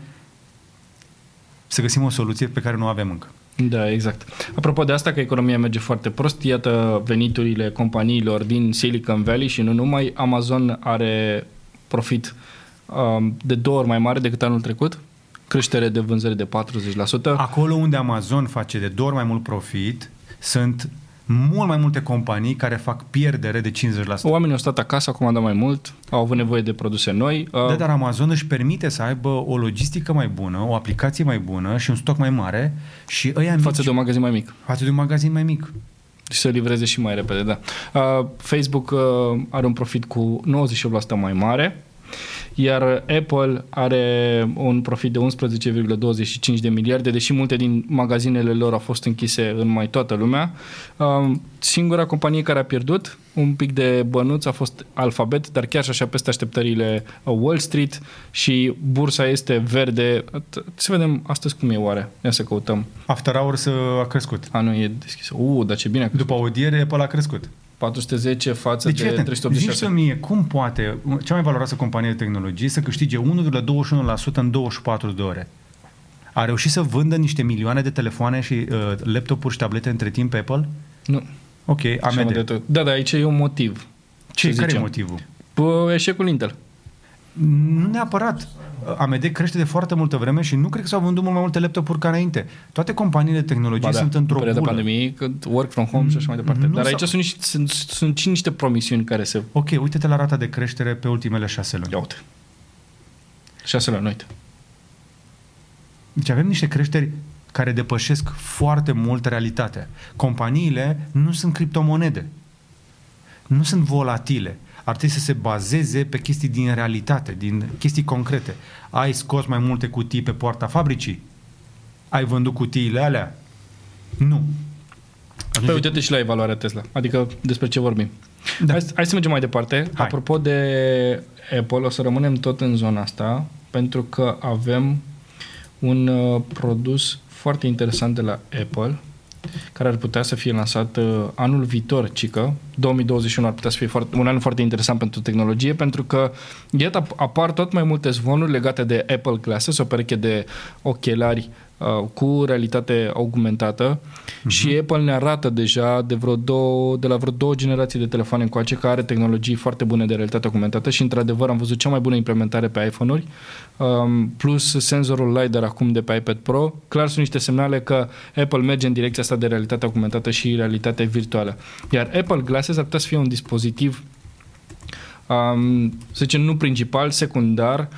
să găsim o soluție pe care nu o avem încă. Da, exact. Apropo de asta că economia merge foarte prost, iată veniturile companiilor din Silicon Valley și nu numai, Amazon are profit um, de două ori mai mare decât anul trecut, creștere de vânzări de 40%. Acolo unde Amazon face de două ori mai mult profit, sunt mult mai multe companii care fac pierdere de 50%. Oamenii au stat acasă, au comandat mai mult, au avut nevoie de produse noi. Da, dar Amazon își permite să aibă o logistică mai bună, o aplicație mai bună și un stoc mai mare și ăia Față mici, de un magazin mai mic. Față de un magazin mai mic. Și să livreze și mai repede, da. Uh, Facebook uh, are un profit cu 98% mai mare, iar Apple are un profit de 11,25 de miliarde, deși multe din magazinele lor au fost închise în mai toată lumea. Um, singura companie care a pierdut un pic de bănuț a fost Alphabet, dar chiar și așa peste așteptările uh, Wall Street și bursa este verde. Să vedem astăzi cum e oare. Ia să căutăm. After Hours a crescut. A, nu, e deschis. Uh, dar ce bine a crescut. După audiere, Apple a crescut. 410 față deci, de 386. Zici să mie, cum poate cea mai valoroasă companie de tehnologie să câștige 1,21% în 24 de ore? A reușit să vândă niște milioane de telefoane și uh, laptopuri și tablete între timp pe Apple? Nu. Ok, AMD. Da, da, aici e un motiv. Ce, care e motivul? Pă, eșecul Intel. Nu neapărat. AMD crește de foarte multă vreme și nu cred că s-au vândut mult mai multe laptopuri ca înainte. Toate companiile de tehnologie da, sunt într-o bulă. pandemie, work from home și așa mai departe. Dar aici sunt, niște, sunt, sunt și niște promisiuni care se... Ok, uite-te la rata de creștere pe ultimele șase luni. Ia uite. Șase luni, uite. Deci avem niște creșteri care depășesc foarte mult realitatea. Companiile nu sunt criptomonede. Nu sunt volatile ar trebui să se bazeze pe chestii din realitate, din chestii concrete. Ai scos mai multe cutii pe poarta fabricii? Ai vândut cutiile alea? Nu. Păi uite-te și la evaluarea Tesla. Adică despre ce vorbim. Da. Hai, hai să mergem mai departe. Hai. Apropo de Apple, o să rămânem tot în zona asta, pentru că avem un uh, produs foarte interesant de la Apple, care ar putea să fie lansat uh, anul viitor, cică. 2021 ar putea să fie foarte, un an foarte interesant pentru tehnologie, pentru că, iată, apar tot mai multe zvonuri legate de Apple Glasses, o pereche de ochelari uh, cu realitate augmentată uh-huh. și Apple ne arată deja de, vreo două, de la vreo două generații de telefoane încoace că are tehnologii foarte bune de realitate augmentată și într-adevăr am văzut cea mai bună implementare pe iPhone-uri um, plus senzorul LiDAR acum de pe iPad Pro. Clar sunt niște semnale că Apple merge în direcția asta de realitate augmentată și realitate virtuală. Iar Apple Glasses ar putea să fie un dispozitiv um, să zicem, nu principal, secundar,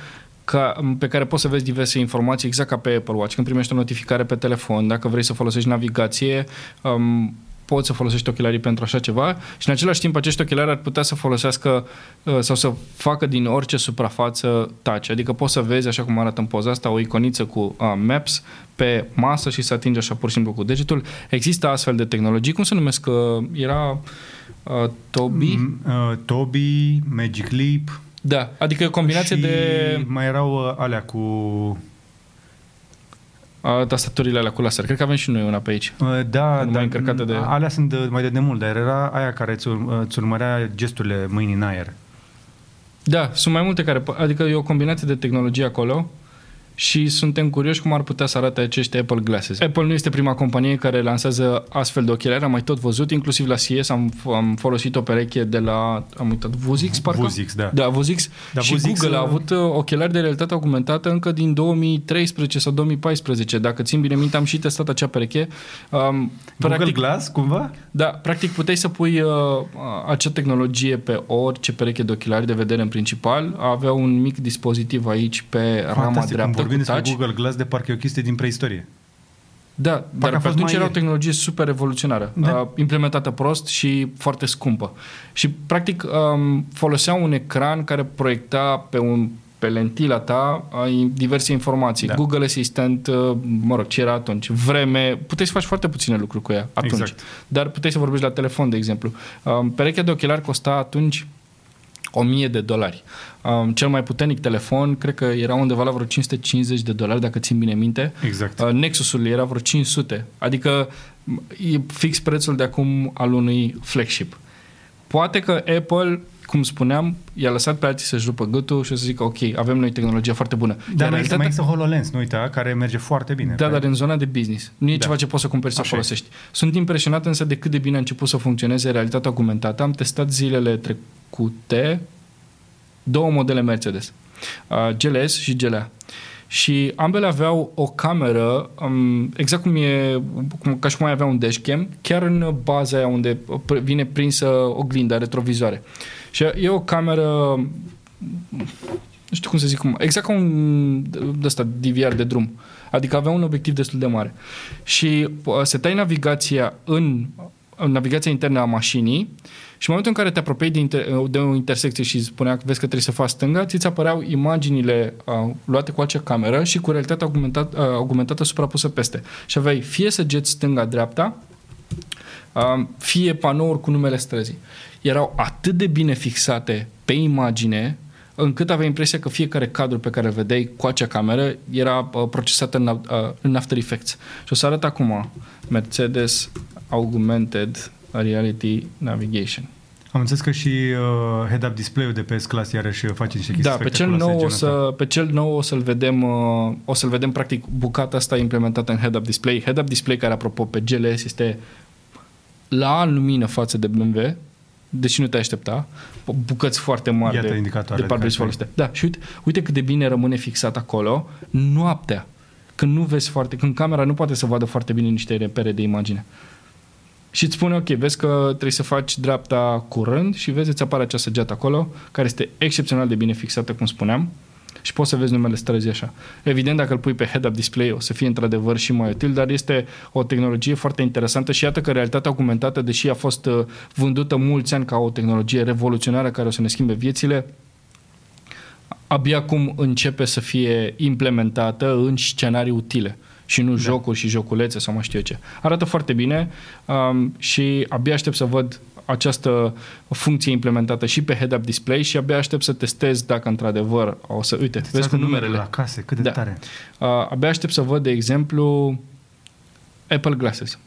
ca, pe care poți să vezi diverse informații exact ca pe Apple Watch. Când primești o notificare pe telefon, dacă vrei să folosești navigație, um, poți să folosești ochelarii pentru așa ceva și în același timp acești ochelari ar putea să folosească uh, sau să facă din orice suprafață touch. Adică poți să vezi, așa cum arată în poza asta, o iconiță cu uh, Maps pe masă și să atingi așa pur și simplu cu degetul. Există astfel de tehnologii. Cum se numesc? Uh, era uh, Toby? Mm, uh, Toby, Magic Leap, da, adică e o combinație și de... mai erau uh, alea cu... A, tastaturile alea cu laser. Cred că avem și noi una pe aici. Uh, da, da încărcată de... alea sunt de, mai de demult, dar era aia care îți, îți urmărea gesturile mâinii în aer. Da, sunt mai multe care... Adică e o combinație de tehnologie acolo și suntem curioși cum ar putea să arate acești Apple Glasses. Apple nu este prima companie care lansează astfel de ochelari, am mai tot văzut, inclusiv la CS am, am folosit o pereche de la, am uitat, Vuzix, parcă? Vuzix, da. Da, Vuzix. Da, și Vuzix, Google a uh, avut uh, ochelari de realitate augmentată încă din 2013 sau 2014. Dacă țin bine minte, am și testat acea pereche. Um, Google Glass, cumva? Da, practic puteai să pui uh, acea tehnologie pe orice pereche de ochelari de vedere în principal. Avea un mic dispozitiv aici pe rama Fantastic, dreaptă când vorbim cu despre touch. Google Glass, de parcă e o chestie din preistorie. Da, a dar pe fost atunci mai era o ieri. tehnologie super revoluționară, Da. da. implementată prost și foarte scumpă. Și, practic, um, folosea un ecran care proiecta pe un pe lentila ta ai diverse informații. Da. Da. Google Assistant, uh, mă rog, ce era atunci? Vreme, puteai să faci foarte puține lucruri cu ea atunci. Exact. Dar puteai să vorbești la telefon, de exemplu. Um, perechea de ochelari costa atunci 1000 de dolari. Um, cel mai puternic telefon, cred că era undeva la vreo 550 de dolari, dacă țin bine minte. Exact. Uh, Nexusul era vreo 500. Adică m, e fix prețul de acum al unui flagship. Poate că Apple, cum spuneam, i-a lăsat pe alții să-și rupă gâtul și o să zică, ok, avem noi tehnologie foarte bună. Dar Iar mai, realitatea- există, mai există HoloLens, nu uita, care merge foarte bine. da, Pe- dar în zona de business. Nu e Da. ceva ce poți să cumperi să Așa e. folosești. Sunt impresionat însă de cât de bine a început să funcționeze realitatea augmentată. Am testat zilele trecute două modele Mercedes. Uh, GLS și GLA. Și ambele aveau o cameră, um, exact cum e, cum, ca și cum ai avea un dashcam, chiar în baza aia unde pr- vine prinsă oglinda retrovizoare. Și e o cameră nu știu cum să zic cum, exact ca un de ăsta, DVR de drum. Adică avea un obiectiv destul de mare. Și uh, setai navigația în, în navigația internă a mașinii și în momentul în care te apropiai de, inter, de o intersecție și spunea că vezi că trebuie să faci stânga, ți apăreau imaginile uh, luate cu acea cameră și cu realitatea augmentat, uh, augmentată suprapusă peste. Și aveai fie săgeți stânga-dreapta, uh, fie panouri cu numele străzii. Erau atât de bine fixate pe imagine încât aveai impresia că fiecare cadru pe care îl vedeai cu acea cameră era uh, procesat în, uh, în After Effects. Și o să arăt acum Mercedes Augmented Reality Navigation. Am înțeles că și uh, head-up display-ul de pe S-Class iarăși face niște chestii Da, pe cel, spectaculoase nou de o genul să, ăsta. pe cel nou o să-l vedem, uh, o să-l vedem practic bucata asta implementată în head-up display. Head-up display care, apropo, pe GLS este la an lumină față de BMW, deși nu te aștepta, bucăți foarte mari Iată de, indicatoarele de parbris care- folosite. Da, și uite, uite cât de bine rămâne fixat acolo noaptea, când nu vezi foarte, când camera nu poate să vadă foarte bine niște repere de imagine. Și îți spune, ok, vezi că trebuie să faci dreapta curând și vezi, îți apare acea săgeată acolo, care este excepțional de bine fixată, cum spuneam, și poți să vezi numele străzii așa. Evident, dacă îl pui pe head-up display, o să fie într-adevăr și mai util, dar este o tehnologie foarte interesantă și iată că realitatea augmentată, deși a fost uh, vândută mulți ani ca o tehnologie revoluționară care o să ne schimbe viețile, abia acum începe să fie implementată în scenarii utile și nu da. jocuri și joculețe sau mai știu eu ce. Arată foarte bine um, și abia aștept să văd această funcție implementată și pe head-up display și abia aștept să testez dacă într-adevăr o să... Uite, Îți vezi cu arată numerele. la case, cât de Da. tare. Uh, abia aștept să văd, de exemplu, Apple Glasses.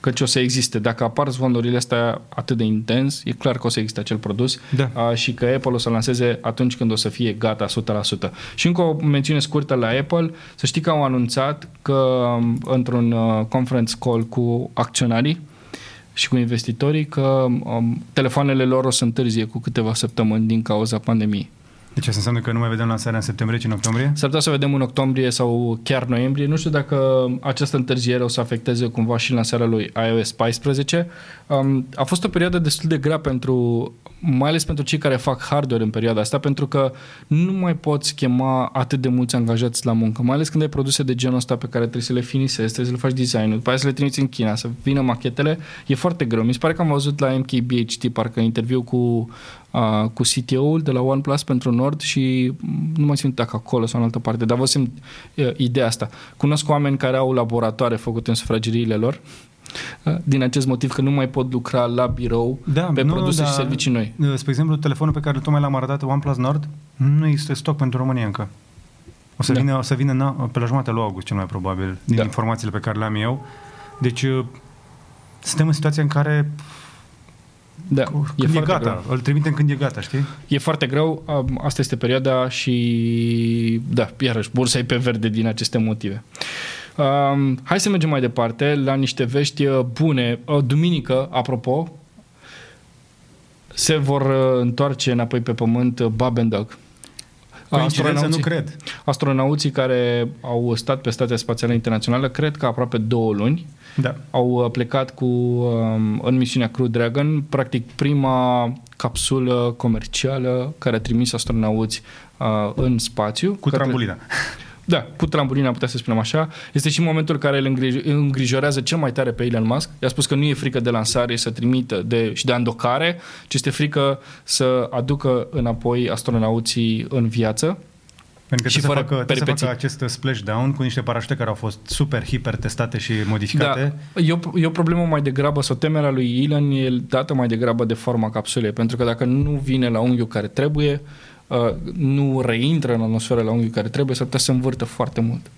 Căci o să existe. Dacă apar zvonurile astea atât de intens, e clar că o să existe acel produs Da. uh, și că Apple o să lanseze atunci când o să fie gata 100%. Și încă o mențiune scurtă la Apple, să știi că au anunțat că um, într-un uh, conference call cu acționarii și cu investitorii că um, telefoanele lor o să întârzie cu câteva săptămâni din cauza pandemiei. Deci asta înseamnă că nu mai vedem lansarea în septembrie, ci în octombrie? S-ar putea să vedem în octombrie sau chiar noiembrie. Nu știu dacă această întârziere o să afecteze cumva și lansarea lui iOS 14. Um, a fost o perioadă destul de grea pentru, mai ales pentru cei care fac hardware în perioada asta, pentru că nu mai poți chema atât de mulți angajați la muncă, mai ales când ai produse de genul ăsta pe care trebuie să le finisezi, trebuie să le faci design-ul, după aia să le trimiți în China, să vină machetele. E foarte greu. Mi se pare că am văzut la MKBHD, parcă interviu cu uh, cu CTO-ul de la OnePlus pentru Nord și mm, nu mai simt dacă acolo sau în altă parte, dar vă simt uh, ideea asta. Cunosc oameni care au laboratoare făcute în sufrageriile lor uh, din acest motiv că nu mai pot lucra la birou Da, pe nu, produse da. și servicii noi. Spre exemplu, telefonul pe care tocmai l-am arătat, OnePlus Nord, nu există stoc pentru România încă. O să, Da. vină, o să vină na, pe la jumătatea lui august, cel mai probabil, din Da. informațiile pe care le am eu. Deci, uh, suntem în situația în care Da, când e e, foarte gata. greu. Îl trimitem când e gata, știi? E foarte greu, am- asta este perioada și, da, iarăși, bursa e pe verde din aceste motive. Um, hai să mergem mai departe la niște vești uh, bune. Uh, Duminică, apropo, se vor uh, întoarce înapoi pe pământ uh, Bob and Doug. Coincidență nu Astronauții- cred. Astronauții care au stat pe Stația Spațială Internațională, cred că aproape două luni, Da. au uh, plecat cu um, în misiunea Crew Dragon, practic prima capsulă comercială care a trimis astronauți uh, în spațiu. Cu Către- trambulina. Da, cu trambulina, putea să spunem așa. Este și momentul care îl îngrij- îl îngrijorează cel mai tare pe Elon Musk. I-a spus că nu e frică de lansare să trimită de, și de andocare, ci este frică să aducă înapoi astronauții în viață. Pentru că Și trebuie, să fără facă, trebuie să peripeții. facă acest splashdown cu niște parașute care au fost super, hiper testate și modificate. Da, e o, e o problemă mai degrabă, sau temerea lui Elon e dată mai degrabă de forma capsulei, pentru că dacă nu vine la unghiul care trebuie, uh, nu reintră în atmosferă la unghiul care trebuie, s-ar putea să învârtă foarte mult.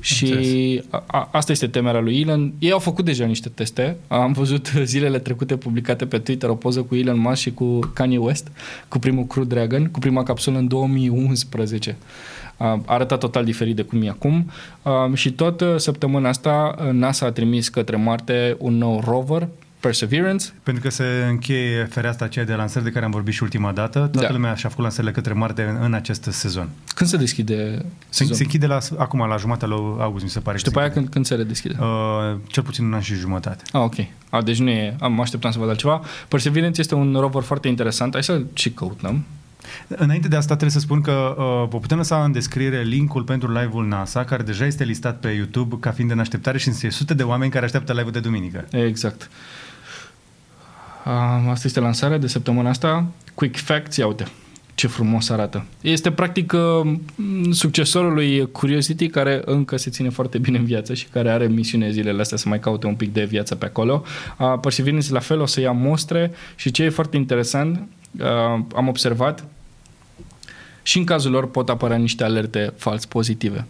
Și a, a, asta este temerea lui Elon. Ei au făcut deja niște teste. Am văzut zilele trecute publicate pe Twitter o poză cu Elon Musk și cu Kanye West, cu primul Crew Dragon, cu prima capsulă în 2011. A arătat total diferit de cum e acum. Um, și tot uh, săptămâna asta uh, NASA a trimis către Marte un nou rover, Perseverance. Pentru că se încheie fereastra aceea de lansări de care am vorbit și ultima dată. Toată Da. lumea și-a făcut lansările către Marte în, în acest sezon. Când se deschide Se, sezonul? se închide la, acum, la jumătatea lui august, mi se pare. Și că după se aia când, când se redeschide? închide. Uh, cel puțin un an și jumătate. Ah, ok. A, deci nu e, am așteptam să văd altceva. Perseverance este un rover foarte interesant. Hai să și căutăm. Înainte de asta trebuie să spun că uh, vă putem lăsa în descriere linkul pentru live-ul NASA, care deja este listat pe YouTube ca fiind în așteptare și sunt sute de oameni care așteaptă live-ul de duminică. Exact. A, asta este lansarea de săptămâna asta. Quick Facts, ia uite ce frumos arată. Este practic uh, succesorul lui Curiosity care încă se ține foarte bine în viață și care are misiune zilele astea să mai caute un pic de viață pe acolo. Uh, Perseverance la fel o să ia mostre și ce e foarte interesant, uh, am observat și în cazul lor pot apărea niște alerte fals pozitive.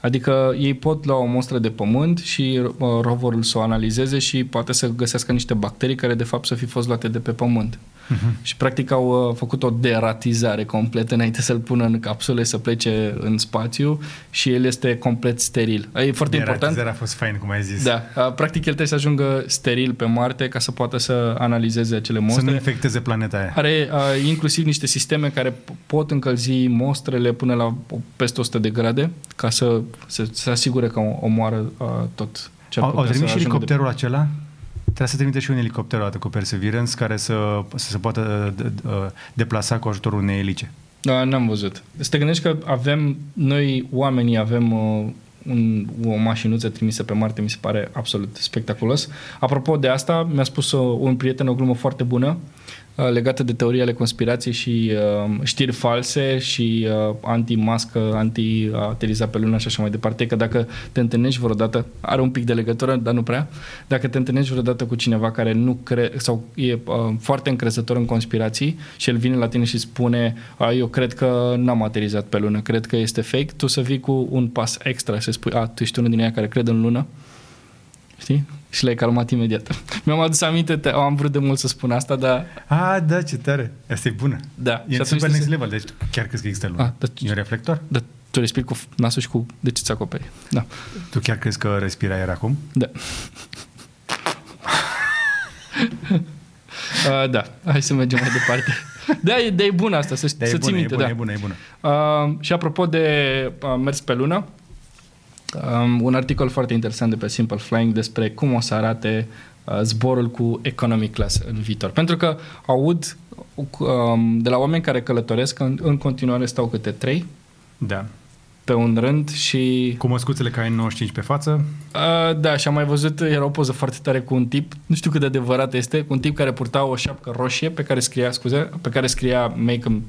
Adică ei pot lua o mostră de pământ și uh, roverul să o analizeze și poate să găsească niște bacterii care de fapt să fi fost luate de pe pământ. Uh-huh. Și practic au uh, făcut o deratizare completă înainte să-l pună în capsule să plece în spațiu și el este complet steril. E foarte important. Deratizarea a fost fain, cum ai zis. Da, uh, practic el trebuie să ajungă steril pe Marte ca să poată să analizeze acele Să nu mostre. infecteze planeta aia. Are uh, inclusiv niște sisteme care p- pot încălzi mostrele până la o- peste 100 de grade ca să se, se asigure că o- omoară uh, tot ce ar Au, au putea trimis să și ajungă de- elicopterul acela? Trebuie să trimite și un elicopter odată cu Perseverance care să, să se poată d- d- uh, deplasa cu ajutorul unei elice. Da, n-am văzut. Să te gândești că avem, noi oamenii avem uh, un, o mașinuță trimisă pe Marte, mi se pare absolut spectaculos. Apropo de asta, mi-a spus uh, un prieten o glumă foarte bună uh, legată de teorii ale conspirației și uh, știri false și uh, anti-mască, anti-ateriza pe lună și așa mai departe, că dacă te întâlnești vreodată, are un pic de legătură, dar nu prea, dacă te întâlnești vreodată cu cineva care nu cre- sau e uh, foarte încrezător în conspirații și el vine la tine și spune a, eu cred că n-am aterizat pe lună, cred că este fake, tu să vii cu un pas extra și să spui, a, tu ești unul din ea care crede în lună, știi? Și l-ai calmat imediat. Mi-am adus aminte, te- am vrut de mult să spun asta, dar Ah, da, ce tare. Asta e bună. da. E Și atunci super tu next se- level, deci chiar crezi că există lună. Ah, da. E un reflector? Da, tu respiri cu nasul și cu de ce ți acoperi. Da. Tu chiar crezi că respiri aer acum? Da. uh, da, hai să mergem mai departe. Da, e, de e bună asta, să, Da, să e ții bună, e minte. bună, da. e bună, e bună. Uh, și apropo de uh, mers pe lună, um, un articol foarte interesant de pe Simple Flying despre cum o să arate uh, zborul cu economic class în viitor. Pentru că aud um, de la oameni care călătoresc că în, în continuare stau câte trei Da. pe un rând și Cu măscuțele ca N95 pe față. Uh, da, și am mai văzut, era o poză foarte tare cu un tip, nu știu cât de adevărat este, cu un tip care purta o șapcă roșie pe care scria, scuze, pe care scria Make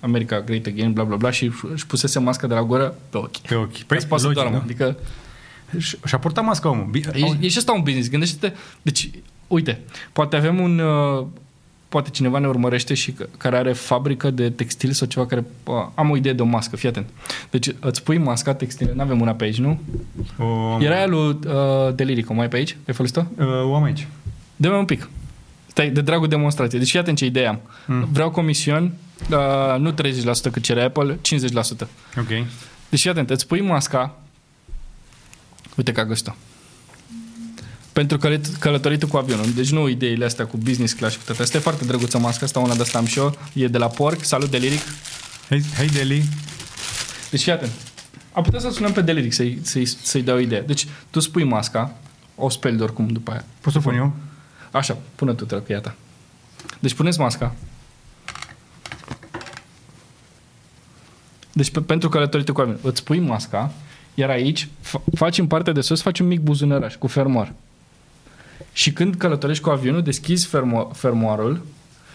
America Great Again, bla bla bla și își pusese masca de la gură pe ochi. Pe ochi. Păi, Asta logic, doarmă, da? adică Și- Și-a purtat masca omul. Bi- e, e și asta un business, gândește-te, deci, uite, poate avem un, uh, poate cineva ne urmărește și că- care are fabrică de textil sau ceva care, uh, am o idee de o mască, fii atent. Deci îți pui masca textilă, nu avem una pe aici, nu? O, Era aia lui uh, Delirico, mai pe aici? Ai folosit-o? Uh, o am aici. Dă-mi un pic. Stai, de dragul demonstrației. Deci fii atent ce idee am. Mm. Vreau comision, uh, nu 30% cât cere Apple, 50%. Ok. Deci fii atent, îți pui masca, uite că a găsit-o. Pentru călăt- călătoritul cu avionul. Deci nu ideile astea cu business class și cu toate astea. E foarte drăguță masca asta, una de asta am și eu. E de la Porc. Salut, Deliric. Hei, hei Deli. Deci fii atent. Am putea să sunăm pe Deliric să-i, să-i, să-i dau o idee. Deci tu spui masca, o speli de oricum după aia. Poți să o pun eu? Așa, pune tu trebuie ta. Deci puneți masca. Deci pe, pentru călătoritul cu avion, îți pui masca, iar aici fa- faci în partea de sus, faci un mic buzunăraș cu fermoar. Și când călătorești cu avionul, deschizi fermo- fermoarul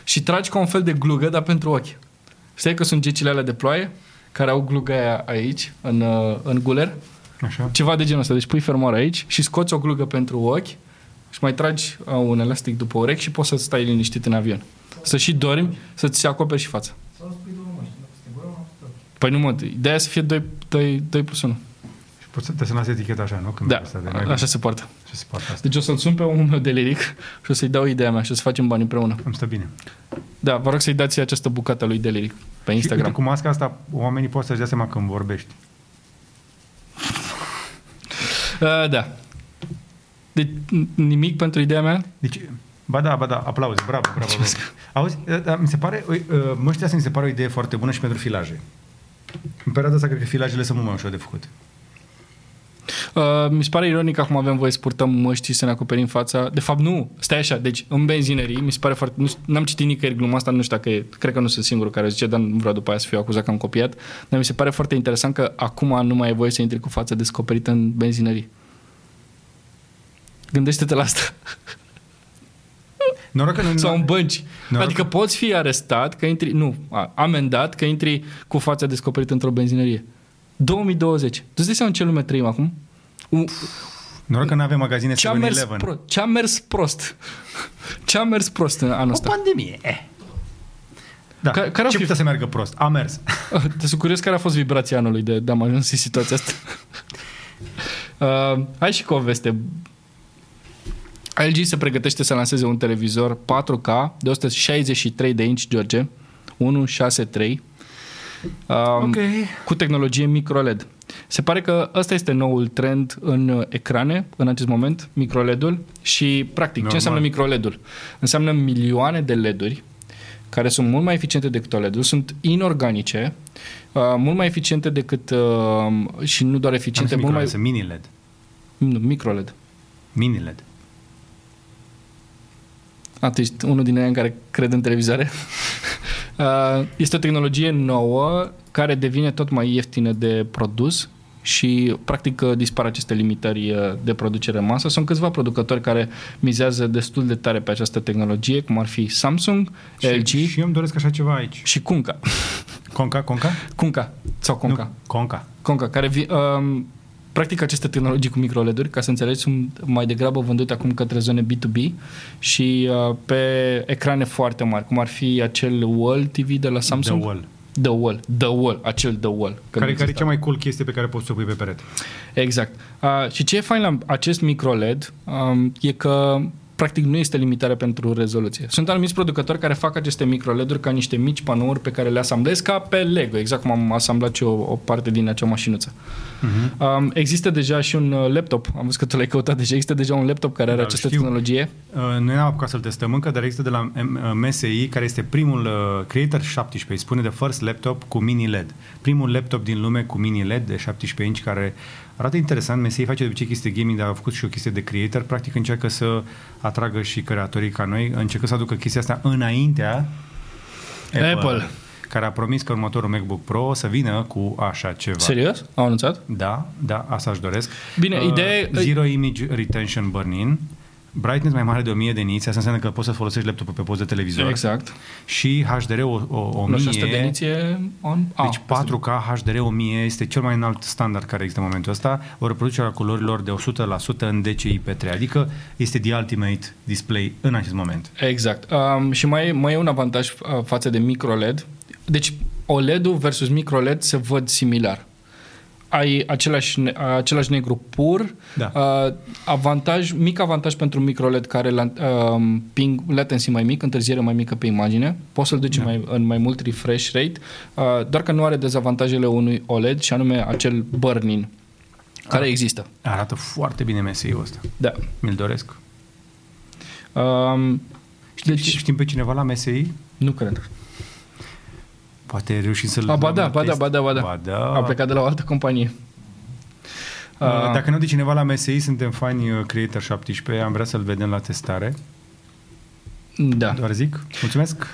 și tragi ca un fel de glugă, dar pentru ochi. Știi că sunt gecile alea de ploaie, care au gluga aia aici, în, uh, în guler? Așa. Ceva de genul ăsta. Deci pui fermoar aici și scoți o glugă pentru ochi și mai tragi uh, un elastic după urechi și poți să stai liniștit în avion. Să și dormi, să-ți se acoperi și fața. Păi nu mă, de-aia să fie 2, 2, 2 plus 1. Și poți să te să lasi eticheta așa, nu? Când Da, asta de mai așa se poartă. Ce se poate asta? Deci o să-l sun pe omul meu de liric și o să-i dau ideea mea și o să facem bani împreună. Îmi stă bine. Da, vă rog să-i dați această bucată lui de liric pe Și Instagram. uite, cu masca asta, oamenii pot să-și dea seama când vorbești. Uh, da. Deci n- nimic pentru ideea mea? Deci, ba da, ba da, aplauze, bravo, bravo. bravo. Auzi, da, mi se pare, ui, uh, măștia asta mi se pare o idee foarte bună și pentru filaje. În perioada asta cred că filajele sunt mult mai ușor de făcut. Uh, mi se pare ironic că acum avem voie să purtăm măști și să ne acoperim fața. De fapt, nu. Stai așa. Deci, în benzinării, mi se pare foarte... Nu, știu- n-am citit nicăieri gluma asta, nu știu dacă e... Cred că nu sunt singurul care o zice, dar nu vreau după aia să fiu acuzat că am copiat. Dar mi se pare foarte interesant că acum nu mai e voie să intri cu fața descoperită în benzinării. Gândește-te la asta. Noroc că nu... Sau în bănci. Noroc Adică poți fi arestat că intri... Nu, a- amendat că intri cu fața descoperită într-o benzinărie. 2020. Tu îți dai seama în ce lume trăim acum? Un, Noroc că nu avem magazine ce-a mers, 7-Eleven. pro- ce-a mers prost? Ce-a mers prost în anul O ăsta? pandemie. Eh. Da. Care- care au Ce fi- putea să meargă prost? A mers. Te sunt curios care a fost vibrația anului de, de am ajuns în situația asta. uh, hai și cu o veste. LG se pregătește să lanseze un televizor 4K de 163 de inch, George. 163. Um, Ok. cu tehnologie microLED. Se pare că ăsta este noul trend în uh, ecrane în acest moment, microLED-ul și practic Normal. ce înseamnă microLED-ul? Înseamnă milioane de LED-uri care sunt mult mai eficiente decât OLED-ul, sunt inorganice, uh, mult mai eficiente decât uh, și nu doar Am eficiente, zis mult mai micro, mini LED. nu, microLED. Mini LED. A, tu ești unul din ei în care cred în televizoare. Uh, este o tehnologie nouă care devine tot mai ieftină de produs și practic uh, dispar aceste limitări uh, de producere în masă. Sunt câțiva producători care mizează destul de tare pe această tehnologie, cum ar fi Samsung, LG Și, și eu îmi doresc așa ceva aici. și Kunka. Conca, Conca? Kunka sau Conka. Nu, Conca. Conca, care vi, um, practic aceste tehnologii cu microLED-uri, ca să înțelegi, sunt mai degrabă vândute acum către zone B2B și uh, pe ecrane foarte mari, cum ar fi acel Wall TV de la Samsung. The Wall. The Wall. The Wall. Acel The Wall. că Care, nu care e exista. cea mai cool chestie pe care poți să o pui pe perete? Exact. Uh, și ce e fain la acest microLED um, e că practic nu este limitare pentru rezoluție. Sunt anumiți producători care fac aceste microLED-uri ca niște mici panouri pe care le asamblezi ca pe Lego, exact cum am asamblat și o, o parte din acea mașinuță. Uh-huh. Um, există deja și un uh, laptop, am văzut că tu l-ai căutat deja, există deja un laptop care are Da, această știu. tehnologie. Uh, noi n-am apucat să-l testăm încă, dar există de la M- uh, MSI, care este primul uh, Creator 17, îi spune de first laptop cu mini LED. Primul laptop din lume cu mini LED de 17 inch care arată interesant. MSI face de obicei chestii gaming, dar a făcut și o chestie de creator. Practic încearcă să atragă și creatorii ca noi, încercă să aducă chestia asta înaintea Apple. care a promis că următorul MacBook Pro o să vină cu așa ceva. Serios? Au anunțat? Da, da, asta își doresc. Bine, ideea- Zero Image Retention Burn-in, brightness mai mare de 1000 de niți, asta înseamnă că poți să folosești laptopul pe post de televizor. Exact. Și HDR o, o, Nu, și asta 1000, de niție on? deci 4K HDR 1000 este cel mai înalt standard care există în momentul ăsta, o reproducere a culorilor de 100% în DCI P3, adică este the ultimate display în acest moment. Exact. Um, și mai, mai e un avantaj uh, față de microLED. Deci OLED-ul versus microLED se văd similar. Ai același, ne- același negru pur, Da. uh, avantaj, mic avantaj pentru microLED care la, uh, ping, latency mai mic, întârziere mai mică pe imagine, poți să-l duci Da. mai, în mai mult refresh rate, uh, doar că nu are dezavantajele unui OLED și anume acel burn-in care Ah. există. Arată foarte bine MSI-ul ăsta. Da. Mi-l doresc. Um, Știm, deci, știm pe cineva la MSI? nu cred. Poate reușim să-l... A, ba luăm da, la ba da, test. ba da, ba da. Ba da. A plecat de la o altă companie. Uh, Uh, Dacă nu de cineva la MSI, suntem fani uh, Creator 17, am vrea să-l vedem la testare. Da. Doar zic. Mulțumesc.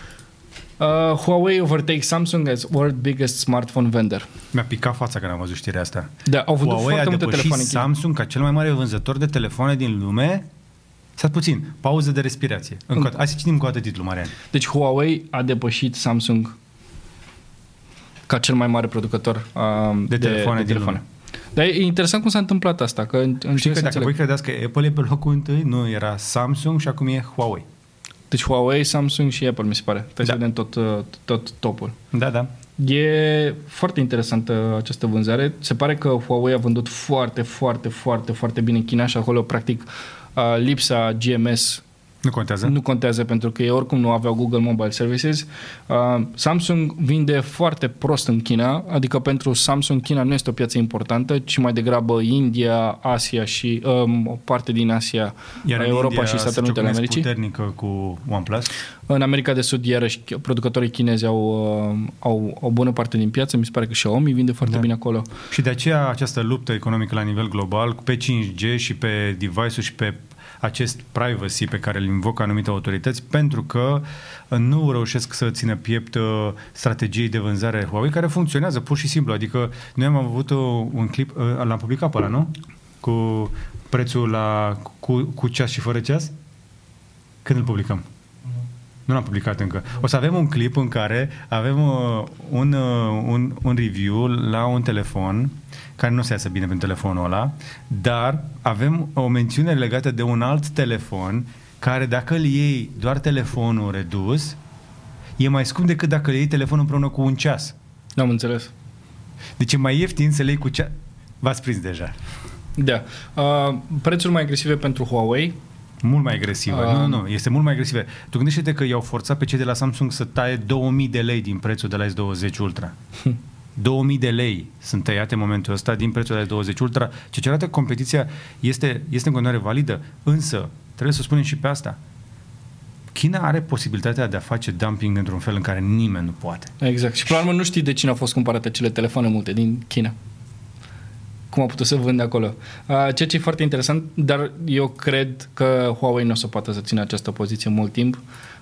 Uh, Huawei overtakes Samsung as world biggest smartphone vendor. Mi-a picat fața când am văzut știrea asta. Da, au vândut Huawei a foarte multe depășit telefoane în China. Samsung ca cel mai mare vânzător de telefoane din lume. Stați puțin, pauză de respirație. Încă o dată. Hai să citim încă o dată titlul, Marian. Deci Huawei a depășit Samsung ca cel mai mare producător um, De telefoane din lume. Dar e interesant cum s-a întâmplat asta, că în- Știi încerc că să dacă voi înțeleg. credeți că Apple e pe locul întâi, nu, era Samsung și acum e Huawei. Deci Huawei, Samsung și Apple, mi se pare. Trebuie Da. să vedem tot, uh, tot topul. Da, da. E foarte interesantă această vânzare. Se pare că Huawei a vândut foarte, foarte, foarte, foarte bine în China și acolo, practic, uh, lipsa GMS Nu contează? nu contează pentru că ei oricum nu aveau Google Mobile Services. Uh, Samsung vinde foarte prost în China, adică pentru Samsung China nu este o piață importantă, ci mai degrabă India, Asia și um, o parte din Asia, Iar în Europa India și se Statele Unite ale ciocnesc Americii. puternică cu OnePlus. În America de Sud, iarăși, producătorii chinezi au, uh, au o bună parte din piață. Mi se pare că Xiaomi vinde foarte Da. bine acolo. Și de aceea această luptă economică la nivel global pe 5G și pe device-uri și pe acest privacy pe care îl invocă anumite autorități pentru că nu reușesc să țină piept uh, strategiei de vânzare Huawei care funcționează pur și simplu. Adică noi am avut uh, un clip, uh, l-am publicat pe ăla, nu? Cu prețul la cu, cu ceas și fără ceas? Când îl publicăm? Nu l-am publicat încă. O să avem un clip în care avem uh, un, uh, un, un review la un telefon care nu se iasă bine pentru telefonul ăla, dar avem o mențiune legată de un alt telefon care dacă îl iei doar telefonul redus, e mai scump decât dacă îl iei telefonul împreună cu un ceas. Nu am înțeles. Deci e mai ieftin să le iei cu ceas. V-ați prins deja. Da. Uh, prețuri mai agresive pentru Huawei. Mult mai agresivă. Ah. Nu, nu, nu. Este mult mai agresivă. Tu gândește-te că i-au forțat pe cei de la Samsung să taie 2000 de lei din prețul de la S20 Ultra. 2000 de lei sunt tăiate în momentul ăsta din prețul de la S20 Ultra, ceea ce arată că competiția este, este în continuare validă, însă trebuie să spunem și pe asta. China are posibilitatea de a face dumping într-un fel în care nimeni nu poate. Exact. Și până la urmă nu știi de cine au fost cumpărate acele telefoane multe din China. Cum a putut să vândă acolo. Uh, ceea ce e foarte interesant, dar eu cred că Huawei nu o să poată să țină această poziție mult timp.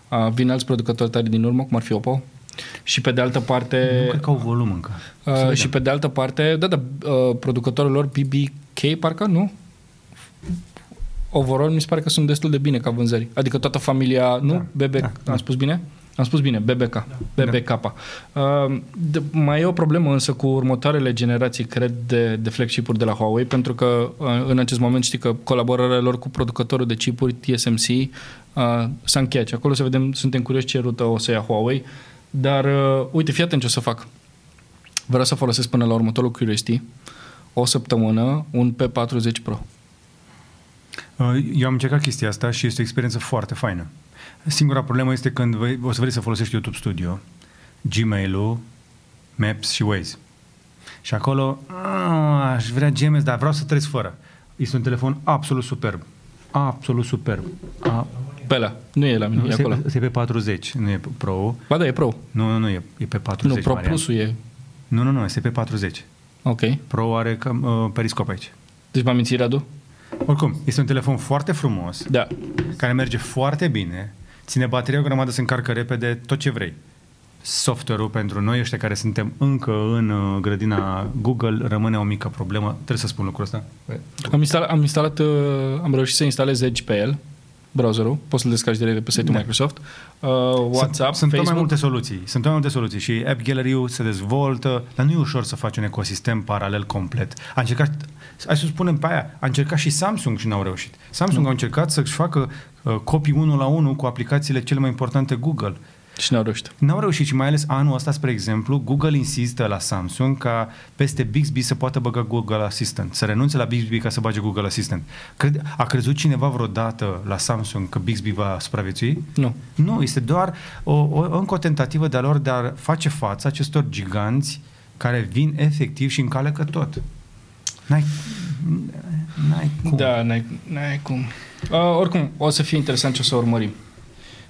Uh, vin alți producători tari din urmă, cum ar fi Oppo. Și pe de altă parte... Nu cred că au volum încă. Să Uh, vedem. și pe de altă parte, da, da, uh, producătorul lor BBK, parcă, nu? Overall, mi se pare că sunt destul de bine ca vânzări. Adică toată familia, nu? Da, BB, da, am da. spus bine? Am spus bine, BBK. BBK. Uh, de, mai e o problemă însă cu următoarele generații, cred, de, de flagship-uri de la Huawei, pentru că uh, în acest moment știi că colaborarea lor cu producătorul de chipuri TSMC uh, s-a încheiat și acolo să vedem, suntem curioși ce rută o să ia Huawei, dar uh, uite, fii atent ce o să fac. Vreau să folosesc până la următorul Curiosity o săptămână un P40 Pro. Uh, Eu am încercat chestia asta și este o experiență foarte faină. Singura problemă este când vei, o să vrei să folosești YouTube Studio, Gmail-ul, Maps și Waze. Și acolo a, aș vrea GMS, dar vreau să trăiesc fără. Este un telefon absolut superb. Absolut superb. A, Pe ăla. Nu e la mine, e se, acolo. se pe 40, nu e Pro. Ba da, e Pro. Nu, nu, nu, e, e pe 40. nu, Pro Marian. Plusul e... Nu, nu, nu, este pe 40. Ok. Pro are cam, uh, periscop aici. Deci m-am mințit, Radu? Oricum, este un telefon foarte frumos, Da. care merge foarte bine, ține bateria o grămadă, se încarcă repede, tot ce vrei. Software-ul pentru noi ăștia care suntem încă în uh, grădina Google rămâne o mică problemă. Trebuie să spun lucrul ăsta. Am instalat, am, instalat uh, am reușit să instalez Edge pe el, browserul, poți să-l descarci direct de pe site-ul Da. Microsoft, uh, WhatsApp, sunt, sunt tot mai Facebook. multe soluții. Sunt tot mai multe soluții și App Gallery-ul se dezvoltă, dar nu e ușor să faci un ecosistem paralel complet. A încercat, hai să spunem pe aia, a încercat și Samsung și n-au reușit. Samsung Nu. au încercat să-și facă uh, copii unul la unul cu aplicațiile cele mai importante Google. Și n-au reușit. N-au reușit și mai ales anul ăsta, spre exemplu, Google insistă la Samsung ca peste Bixby să poată băga Google Assistant, să renunțe la Bixby ca să bage Google Assistant. Crede, a crezut cineva vreodată la Samsung că Bixby va supraviețui? Nu. Nu, este doar o, o, încă o tentativă de-a lor de a face față acestor giganți care vin efectiv și încalecă tot. N-ai, n-ai cum. Da, n-ai, n-ai cum. Uh, oricum, o să fie interesant ce o să urmărim.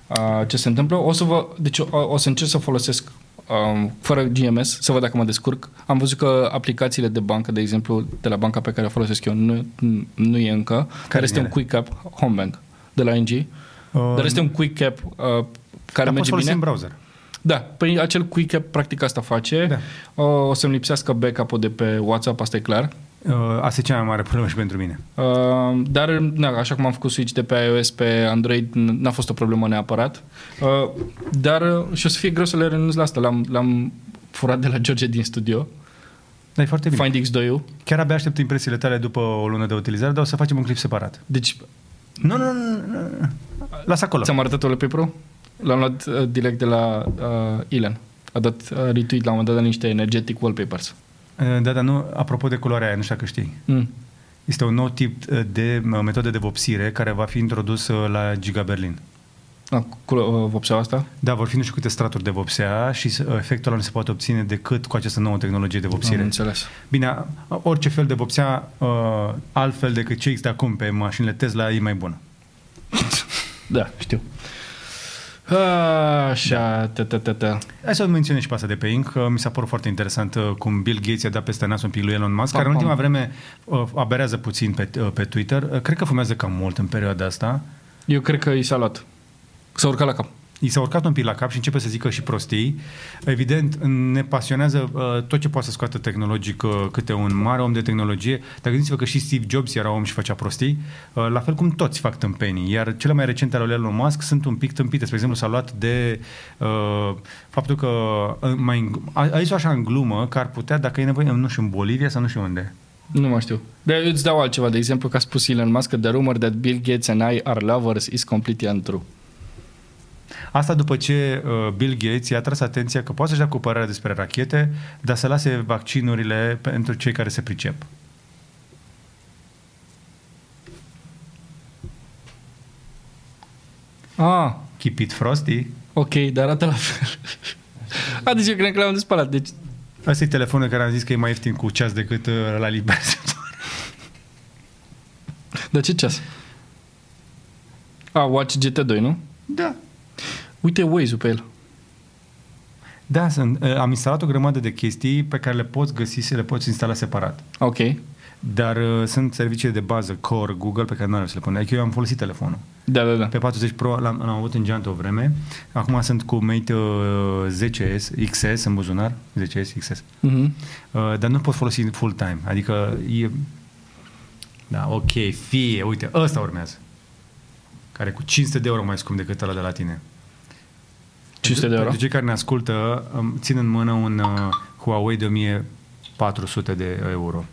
Uh, ce se întâmplă. O să vă, deci o, o să încerc să folosesc um, fără GMS, să văd dacă mă descurc. Am văzut că aplicațiile de bancă, de exemplu, de la banca pe care o folosesc eu, nu, nu e încă, care, care este ele? un Quick App, Homebank, de la ING. Uh, Dar este un Quick App uh, care dar poți merge folosi bine. în browser. Da, păi acel Quick App practic asta face. Da. O, o să-mi lipsească backup-ul de pe WhatsApp, asta e clar. Uh, asta e cea mai mare problemă și pentru mine. Uh, dar, na, așa cum am făcut switch de pe iOS pe Android, n- n-a fost o problemă neapărat. Uh, dar uh, și o să fie greu să le renunț la asta. L-am, l-am furat de la George din studio, Da, e foarte bine. Find X2-ul. Chiar abia aștept impresiile tale după o lună de utilizare, dar o să facem un clip separat. Deci, Nu, nu, nu, nu, nu. Lasă acolo. ți-am arătat wallpaper-ul? L-am luat uh, direct de la uh, Ilan. A dat uh, retweet la un moment dat de niște energetic wallpapers. Uh, Da, dar nu, apropo de culoarea aia, nu știu dacă știi. Mm. Este un nou tip uh, de uh, metodă de vopsire care va fi introdus uh, la Giga Berlin. A, cu uh, vopseaua asta? Da, vor fi nu știu câte straturi de vopsea și uh, efectul ăla nu se poate obține decât cu această nouă tehnologie de Am vopsire. înțeles. Bine, a- orice fel de vopsea uh, altfel decât ce există acum pe mașinile Tesla e mai bună. Da, știu. Așa, ta, ta, ta, ta. Hai să o menționez și pe asta de pe Inc. că Mi s-a părut foarte interesant uh, cum Bill Gates i-a dat peste nas un pic lui Elon Musk, Pam, care în ultima pam. vreme uh, aberează puțin pe, uh, pe Twitter. Uh, Cred că fumează cam mult în perioada asta. Eu cred că i s-a luat. S-a urcat la cap. I s-a urcat un pic la cap și începe să zică și prostii. Evident, ne pasionează uh, tot ce poate să scoată tehnologic uh, câte un mare om de tehnologie. Dar gândiți-vă că și Steve Jobs era om și făcea prostii, uh, la fel cum toți fac tâmpenii. Iar cele mai recente ale lui Elon Musk sunt un pic tâmpite. Spre exemplu, s-a luat de uh, faptul că uh, mai, a, a zis așa în glumă că ar putea, dacă e nevoie, nu știu, în Bolivia sau nu știu unde. Nu mai știu. Dar eu îți dau altceva. De exemplu, că a spus Elon Musk că the rumor that Bill Gates and I are lovers is completely untrue. Asta după ce uh, Bill Gates i-a tras atenția că poate să-și dea cu părerea despre rachete, dar să lase vaccinurile pentru cei care se pricep. Ah, Keep it frosty. ok, dar arată la fel. A, deci eu cred că l-am de spălat. Deci, Asta e telefonul care am zis că e mai ieftin cu ceas decât uh, la liber. dar ce ceas? A, Watch GT2, nu? da. Uite Waze-ul pe el. Da, sunt, uh, am instalat o grămadă de chestii pe care le poți găsi și le poți instala separat. Ok. Dar uh, sunt servicii de bază, Core, Google, pe care nu are să le pun. Adică eu am folosit telefonul. Da, da, da. Pe 40 Pro l-am, l-am avut în geantă o vreme. Acum sunt cu Mate uh, 10S, XS în buzunar. 10S, XS. Mhm. Uh, dar nu pot folosi full time. Adică e... Da, ok, fie, uite, ăsta urmează. Care e cu 500 de euro mai scump decât ăla de la tine. 500 de euro? Pentru cei care ne ascultă, îmi țin în mână un uh, Huawei de 1400 de euro.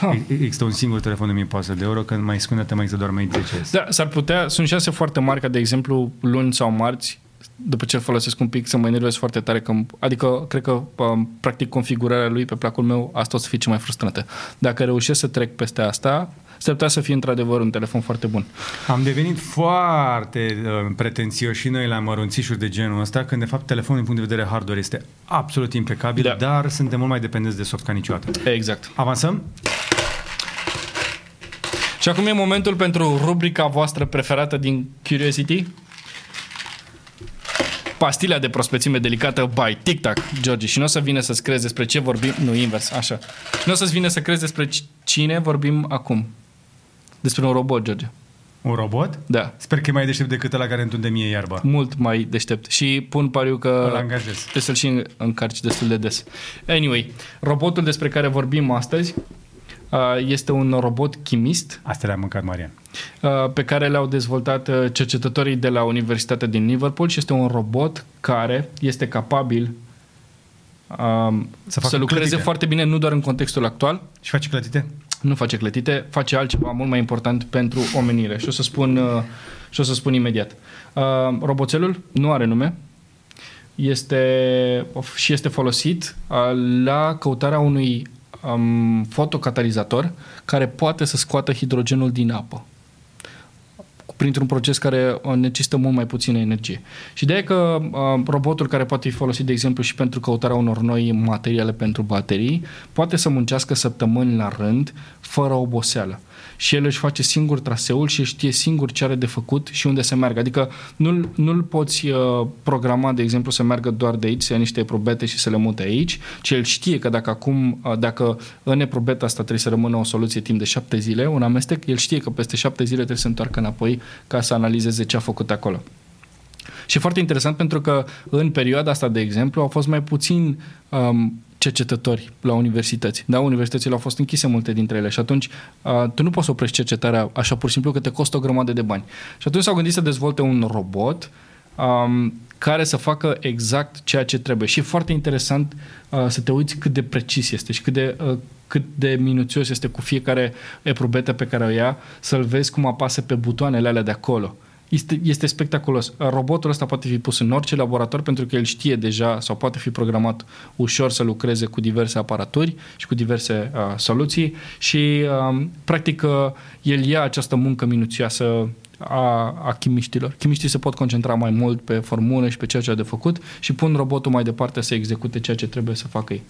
Ha. E- Există un singur telefon de 1400 de euro, când mai scundă mai există doar Mate 10S. Da, s-ar putea, sunt șanse foarte mari ca, de exemplu, luni sau marți, după ce îl folosesc un pic, să mă enervez foarte tare. Că, adică, cred că, um, practic, configurarea lui pe placul meu, asta o să fie cea mai frustrantă. Dacă reușesc să trec peste asta, s-ar putea să fie într-adevăr un telefon foarte bun. Am devenit foarte uh, pretențioși și noi la mărunțișuri de genul ăsta, când de fapt telefonul din punct de vedere hardware este absolut impecabil, Da. dar suntem mult mai dependenți de soft ca niciodată. Exact. Avansăm? Și acum e momentul pentru rubrica voastră preferată din Curiosity. Pastila de prospețime delicată by Tic Tac, George. Și nu o să vină să-ți crezi despre ce vorbim, nu invers, așa. Nu o să-ți vină să crezi despre c- cine vorbim acum. Despre un robot, George. Un robot? Da, Sper că e mai deștept decât ăla care întunde mie iarba. mult mai deștept. Și pun pariu că Îl angajez. trebuie să-l și încarci destul de des. Anyway, robotul despre care vorbim astăzi uh, este un robot chimist Astea le-am mâncat, Marian. uh, pe care le-au dezvoltat uh, cercetătorii de la Universitatea din Liverpool și este un robot care este capabil um, Să să, facă să lucreze clătite. foarte bine nu doar în contextul actual, Și face clătite? Nu face clătite, face altceva mult mai important pentru omenire. Și o să spun, uh, și o să spun imediat. Uh, roboțelul nu are nume, este, și este folosit uh, la căutarea unui um, fotocatalizator care poate să scoată hidrogenul din apă printr-un proces care uh, necesită mult mai puțină energie. Și de că uh, robotul care poate fi folosit, de exemplu, și pentru căutarea unor noi materiale pentru baterii, poate să muncească săptămâni la rând, fără oboseală și el își face singur traseul și știe singur ce are de făcut și unde să meargă. Adică nu-l, nu-l poți uh, programa, de exemplu, să meargă doar de aici, să ia niște probete și să le mute aici, ci el știe că dacă acum, uh, dacă în eprobeta asta trebuie să rămână o soluție timp de șapte zile, un amestec, el știe că peste șapte zile trebuie să se întoarcă înapoi ca să analizeze ce a făcut acolo. Și e foarte interesant pentru că în perioada asta, de exemplu, au fost mai puțin um, cercetători la universități. Da, universitățile au fost închise multe dintre ele și atunci uh, tu nu poți să oprești cercetarea așa pur și simplu că te costă o grămadă de bani. Și atunci s-au gândit să dezvolte un robot um, care să facă exact ceea ce trebuie. Și e foarte interesant uh, să te uiți cât de precis este și cât de, uh, cât de minuțios este cu fiecare eprobetă pe care o ia, să-l vezi cum apasă pe butoanele alea de acolo. Este, este spectaculos. Robotul ăsta poate fi pus în orice laborator pentru că el știe deja sau poate fi programat ușor să lucreze cu diverse aparaturi și cu diverse uh, soluții și uh, practic uh, el ia această muncă minuțioasă a, a chimiștilor. Chimiștii se pot concentra mai mult pe formule și pe ceea ce a de făcut și pun robotul mai departe să execute ceea ce trebuie să facă ei.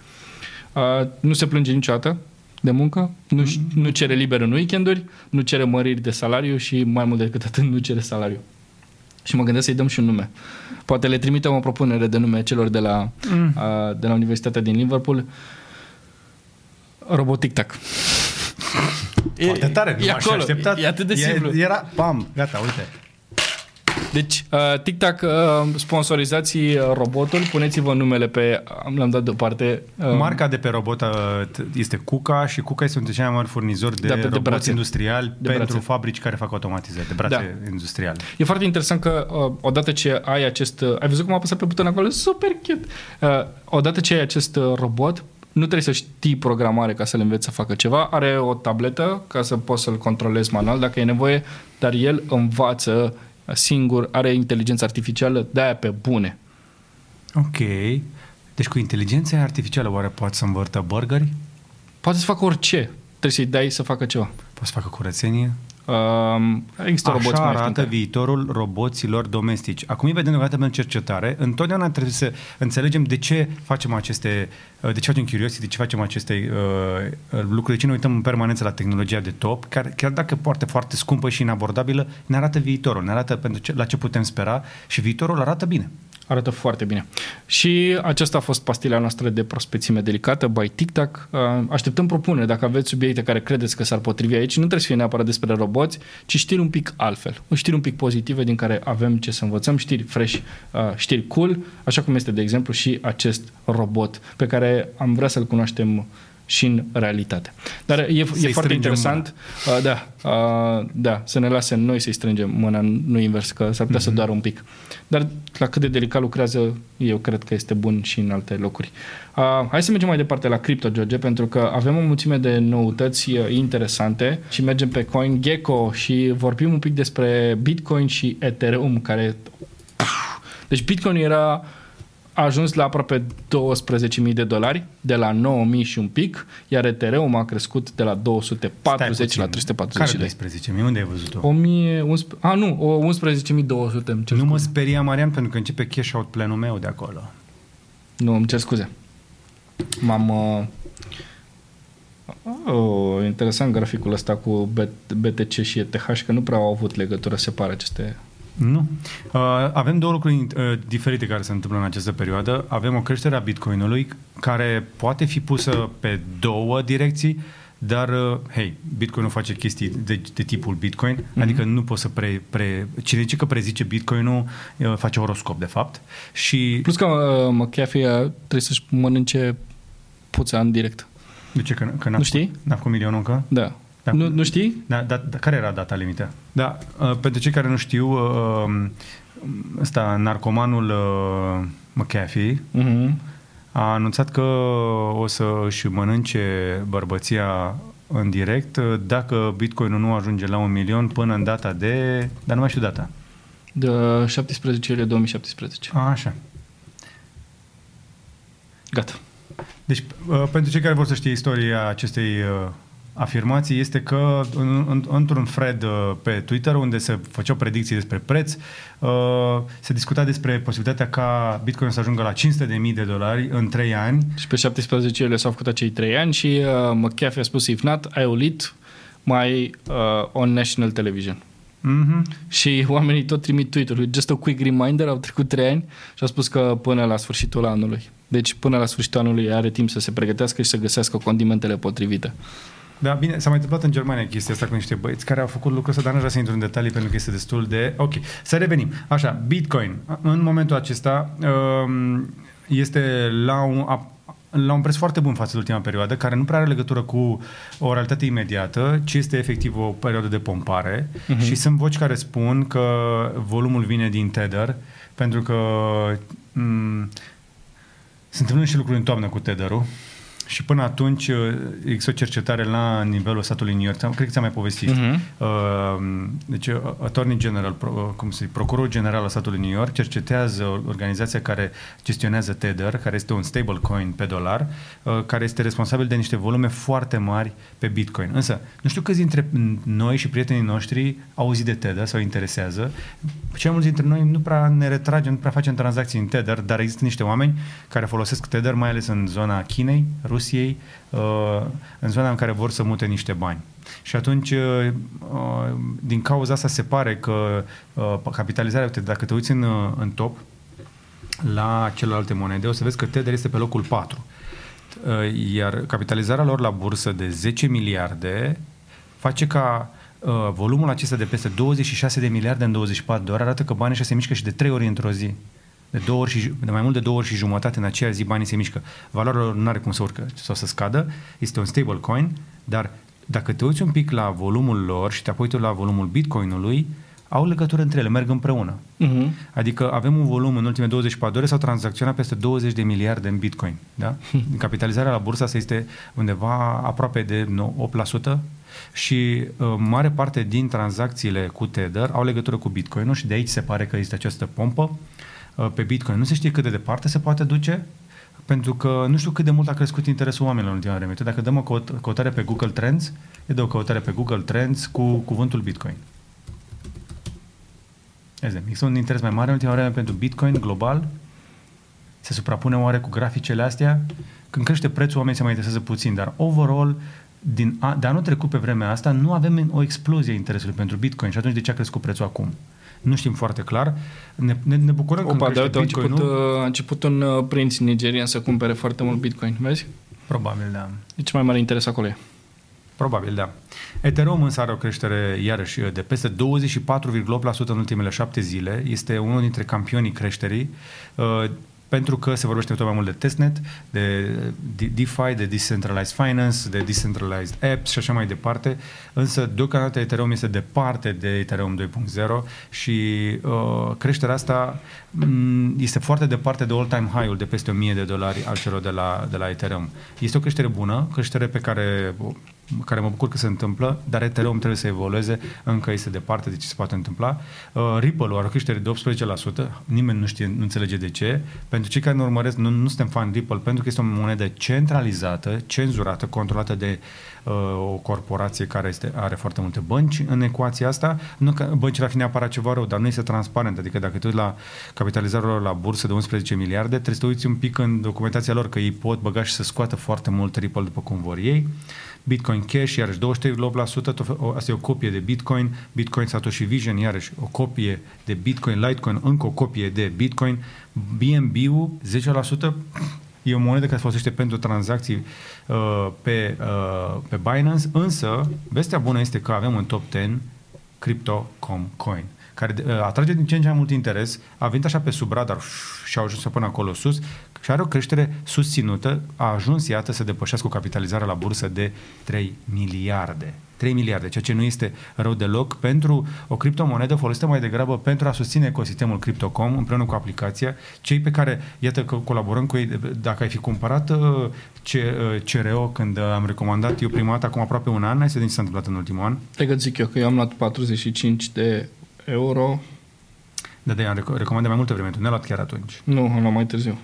Uh, nu se plânge niciodată, de muncă, nu, mm-hmm. nu cere liber în weekenduri, nu cere măriri de salariu și mai mult decât atât nu cere salariu. Și mă gândesc să-i dăm și un nume. Poate le trimitem o propunere de nume celor de la, mm. a, de la Universitatea din Liverpool. Robotic Tac. Foarte tare, nu e m-aș acolo, așteptat. e atât de E- simplu. Era, pam, gata, uite. Deci, uh, TikTok, uh, sponsorizați uh, robotul, puneți-vă numele pe... Am l-am dat deoparte. Uh, Marca de pe robot uh, t- este Kuka și Kuka este unul dintre cei mai mari furnizori de, Da, pe- de roboți brațe. industriali De pentru brațe. fabrici care fac automatizări, de brațe industriale. E foarte interesant că uh, odată ce ai acest... Uh, ai văzut cum a apăsat pe buton acolo? Super cute! Uh, odată ce ai acest uh, robot, nu trebuie să știi programare ca să-l înveți să facă ceva. Are o tabletă ca să poți să-l controlezi manual dacă e nevoie, dar el învață singur, are inteligență artificială de-aia pe bune. Ok. Deci cu inteligența artificială oare poate să învârtă burgeri? Poate să facă orice. Trebuie să-i dai să facă ceva. Poate să facă curățenie? Um, există roboți Așa mai arată ieftini. viitorul roboților domestici. Acum îi vedem deocamdată pentru cercetare. Întotdeauna trebuie să înțelegem de ce facem aceste, uh, de ce facem Curiosity, de ce facem aceste uh, lucruri, de ce ne uităm în permanență la tehnologia de top, care, chiar dacă poate foarte scumpă și inabordabilă, ne arată viitorul, ne arată pentru ce, la ce putem spera și viitorul arată bine. Arată foarte bine. Și aceasta a fost pastila noastră de prospețime delicată by TikTok. Uh, Așteptăm propuneri. Dacă aveți subiecte care credeți că s-ar potrivi aici, nu trebuie să fie neapărat despre roboți, ci știri un pic altfel. Știri un pic pozitive din care avem ce să învățăm, știri fresh, uh, știri cool, așa cum este, de exemplu, și acest robot pe care am vrea să-l cunoaștem și în realitate. Dar e, e foarte strângem interesant, uh, da, uh, da, să ne lase noi să-i strângem mâna, nu invers, că s-ar putea mm-hmm. să doară un pic. Dar la cât de delicat lucrează, eu cred că este bun și în alte locuri. Uh, hai să mergem mai departe la cripto, George, pentru că avem o mulțime de noutăți uh, interesante și mergem pe CoinGecko și vorbim un pic despre Bitcoin și Ethereum, care... Deci Bitcoin era a ajuns la aproape 12.000 de dolari, de la 9.000 și un pic, iar Ethereum a crescut de la 240 la 340 Care de 12? Mie unde ai văzut-o? 1100, a, nu, o 11.200, îmi cer Nu mă scuze. speria, Marian, pentru că începe cash out planul meu de acolo. Nu, îmi cer scuze. M-am... Uh... Oh, interesant graficul ăsta cu B- BTC și ETH, că nu prea au avut legătură, se pare, aceste... Nu. Uh, avem două lucruri uh, diferite care se întâmplă în această perioadă. Avem o creștere a bitcoinului care poate fi pusă pe două direcții, dar, uh, hei, bitcoinul face chestii de, de tipul bitcoin, mm-hmm. adică nu poți să pre, pre... Cine zice că prezice bitcoinul uh, face horoscop, de fapt. Și Plus că uh, McAfee uh, trebuie să-și mănânce puța în direct. de ce? Că, că n-a, Nu știi? N-a făcut milionul încă? Da. Da. Nu, nu știi? Da, da, da, care era data limită? Da, uh, pentru cei care nu știu, uh, ăsta, narcomanul uh, McAfee Mhm. a anunțat că o să își mănânce bărbăția în direct uh, dacă Bitcoin nu ajunge la un milion până în data de... Dar nu mai știu data. De 17 iulie 2017. A, așa. Gata. Deci, uh, pentru cei care vor să știe istoria acestei uh, afirmații, este că în, în, într-un thread uh, pe Twitter, unde se făceau predicții despre preț, se discuta despre posibilitatea ca Bitcoin să ajungă la 500.000 de dolari în 3 ani. Și pe 17 iulie s-au făcut acei 3 ani și uh, McAfee a spus, if not, I will eat my uh, on national television. Mm-hmm. Și oamenii tot trimit Twitter-ul. Just a quick reminder, au trecut trei ani și au spus că până la sfârșitul anului. Deci până la sfârșitul anului are timp să se pregătească și să găsească condimentele potrivite. Da, bine, s-a mai întâmplat în Germania chestia asta cu niște băieți care au făcut lucrul ăsta, dar nu vreau să intru în detalii pentru că este destul de... Ok, să revenim. Așa, Bitcoin. În momentul acesta um, este la un, la un preț foarte bun față de ultima perioadă, care nu prea are legătură cu o realitate imediată, ci este efectiv o perioadă de pompare uh-huh. și sunt voci care spun că volumul vine din Tether, pentru că m- se întâmplă și lucruri în toamnă cu Tether-ul și până atunci uh, există o cercetare la nivelul statului New York, cred că ți-am mai povestit. Uh-huh. Deci, uh, Attorney General, uh, cum se procurorul general al statului New York cercetează organizația care gestionează Tether, care este un stablecoin pe dolar, care este responsabil de niște volume foarte mari pe Bitcoin. Însă, nu știu câți dintre noi și prietenii noștri au auzit de Tether sau interesează. Cei mulți dintre noi nu prea ne retragem, nu prea facem tranzacții în Tether, dar există niște oameni care folosesc Tether, mai ales în zona Chinei, Rusiei uh, în zona în care vor să mute niște bani. Și atunci, uh, uh, din cauza asta, se pare că capitalizarea, uite, dacă te uiți în, în top, la celelalte monede, o să vezi că Tether este pe locul 4. Iar capitalizarea lor la bursă de 10 miliarde face ca volumul acesta de peste 26 de miliarde în 24 de ore arată că banii ăștia se mișcă și de 3 ori într-o zi de, două ori și, de mai mult de două ori și jumătate în aceea zi banii se mișcă. Valoarea lor nu are cum să urcă sau să scadă, este un stable coin, dar dacă te uiți un pic la volumul lor și te apoi tu la volumul bitcoinului, au legătură între ele, merg împreună. Uh-huh. Adică avem un volum în ultimele 24 ore, s-au tranzacționat peste 20 de miliarde în bitcoin. Da? Capitalizarea la bursa asta este undeva aproape de 8% și uh, mare parte din tranzacțiile cu Tether au legătură cu bitcoinul și de aici se pare că este această pompă. Uh, pe Bitcoin. Nu se știe cât de departe se poate duce, pentru că nu știu cât de mult a crescut interesul oamenilor în ultima vreme. Dacă dăm o căutare pe Google Trends, e de o căutare pe Google Trends cu cuvântul Bitcoin. Există un interes mai mare în ultima vreme pentru Bitcoin global? Se suprapune oare cu graficele astea? Când crește prețul, oamenii se mai interesează puțin, dar overall, din a, de anul trecut pe vremea asta, nu avem o explozie a interesului pentru Bitcoin și atunci de ce a crescut prețul acum? Nu știm foarte clar. Ne, ne, ne bucurăm Opa, că de a început, uh, a început un uh, prinț nigerian să cumpere foarte mult Bitcoin, vezi? Probabil, da. Deci mai mare interes acolo e. Probabil, da. Ethereum însă are o creștere, iarăși, de peste 24,8% în ultimele șapte zile. Este unul dintre campionii creșterii. Uh, pentru că se vorbește tot mai mult de testnet, de DeFi, de Decentralized Finance, de Decentralized Apps și așa mai departe, însă deocamdată Ethereum este departe de Ethereum 2.0 și uh, creșterea asta mm, este foarte departe de all-time high-ul de peste 1000 de dolari al celor de la, de la Ethereum. Este o creștere bună, creștere pe care care mă bucur că se întâmplă, dar Ethereum trebuie să evolueze, încă este departe de ce se poate întâmpla. Uh, Ripple are o creștere de 18%, nimeni nu știe, nu înțelege de ce. Pentru cei care nu urmăresc, nu, nu suntem fan Ripple, pentru că este o monedă centralizată, cenzurată, controlată de uh, o corporație care este, are foarte multe bănci în ecuația asta. Nu că băncile ar fi neapărat ceva rău, dar nu este transparent. Adică dacă te uiți la capitalizarea lor la bursă de 11 miliarde, trebuie să te uiți un pic în documentația lor, că ei pot băga și să scoată foarte mult Ripple după cum vor ei. Bitcoin Cash, iarăși 23,8%, asta e o copie de Bitcoin, Bitcoin Satoshi Vision, iarăși o copie de Bitcoin, Litecoin, încă o copie de Bitcoin, BNB-ul 10%, e o monedă care se folosește pentru tranzacții uh, pe, uh, pe Binance, însă vestea bună este că avem un top 10 Crypto.com Coin care uh, atrage din ce în ce mai mult interes, a venit așa pe sub radar și a ajuns până acolo sus și are o creștere susținută, a ajuns, iată, să depășească o capitalizare la bursă de 3 miliarde. 3 miliarde, ceea ce nu este rău deloc pentru o criptomonedă folosită mai degrabă pentru a susține ecosistemul Crypto.com împreună cu aplicația. Cei pe care, iată că colaborăm cu ei, dacă ai fi cumpărat uh, CRO uh, când am recomandat eu prima dată acum aproape un an, hai să vedem ce s-a întâmplat în ultimul an. Te că zic eu că eu am luat 45 de euro. Da, de am recomandat mai multă vreme, tu ne-ai luat chiar atunci. Nu, am luat mai târziu.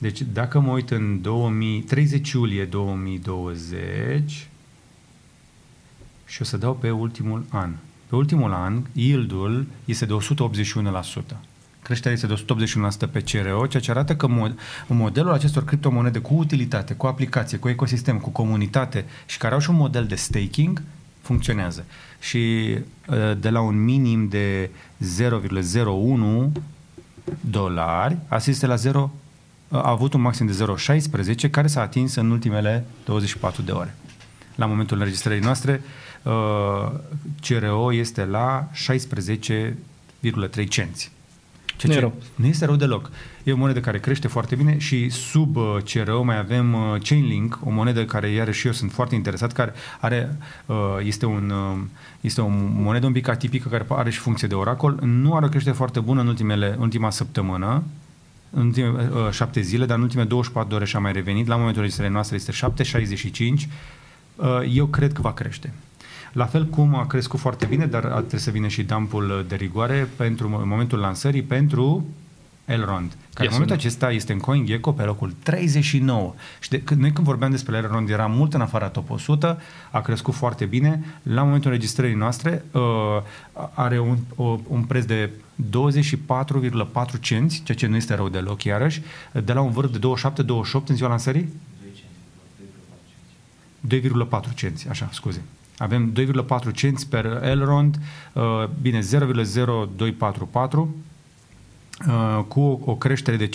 Deci dacă mă uit în 2000, 30 iulie 2020 și o să dau pe ultimul an. Pe ultimul an, yield-ul este de 181%. Creșterea este de 181% pe CRO, ceea ce arată că modelul acestor criptomonede cu utilitate, cu aplicație, cu ecosistem, cu comunitate și care au și un model de staking, funcționează. Și uh, de la un minim de 0,01 dolari, asiste la 0 a avut un maxim de 0,16 care s-a atins în ultimele 24 de ore. La momentul înregistrării noastre, uh, CRO este la 16,3 cenți. Ce, ce nu este rău deloc. E o monedă care crește foarte bine și sub uh, CRO mai avem uh, Chainlink, o monedă care iarăși eu sunt foarte interesat, care are, este, un, este o monedă un pic atipică care are și funcție de oracol. Nu are o creștere foarte bună în ultimele, ultima săptămână, în ultime uh, șapte zile, dar în ultimele 24 de ore și-a mai revenit. La momentul registrării noastre este 7,65. Uh, eu cred că va crește. La fel cum a crescut foarte bine, dar trebuie să vină și dampul de rigoare pentru în momentul lansării pentru Elrond, care yes, în momentul acesta este în CoinGecko pe locul 39. Și de, când, noi când vorbeam despre Elrond era mult în afara top 100, a crescut foarte bine. La momentul înregistrării noastre uh, are un, o, un preț de 24,4 cenți, ceea ce nu este rău deloc iarăși, de la un vârf de 27-28 în ziua lansării? 2,4 cenți, așa, scuze. Avem 2,4 cenți per Elrond, uh, bine, 0,0244 Uh, cu o creștere de 53%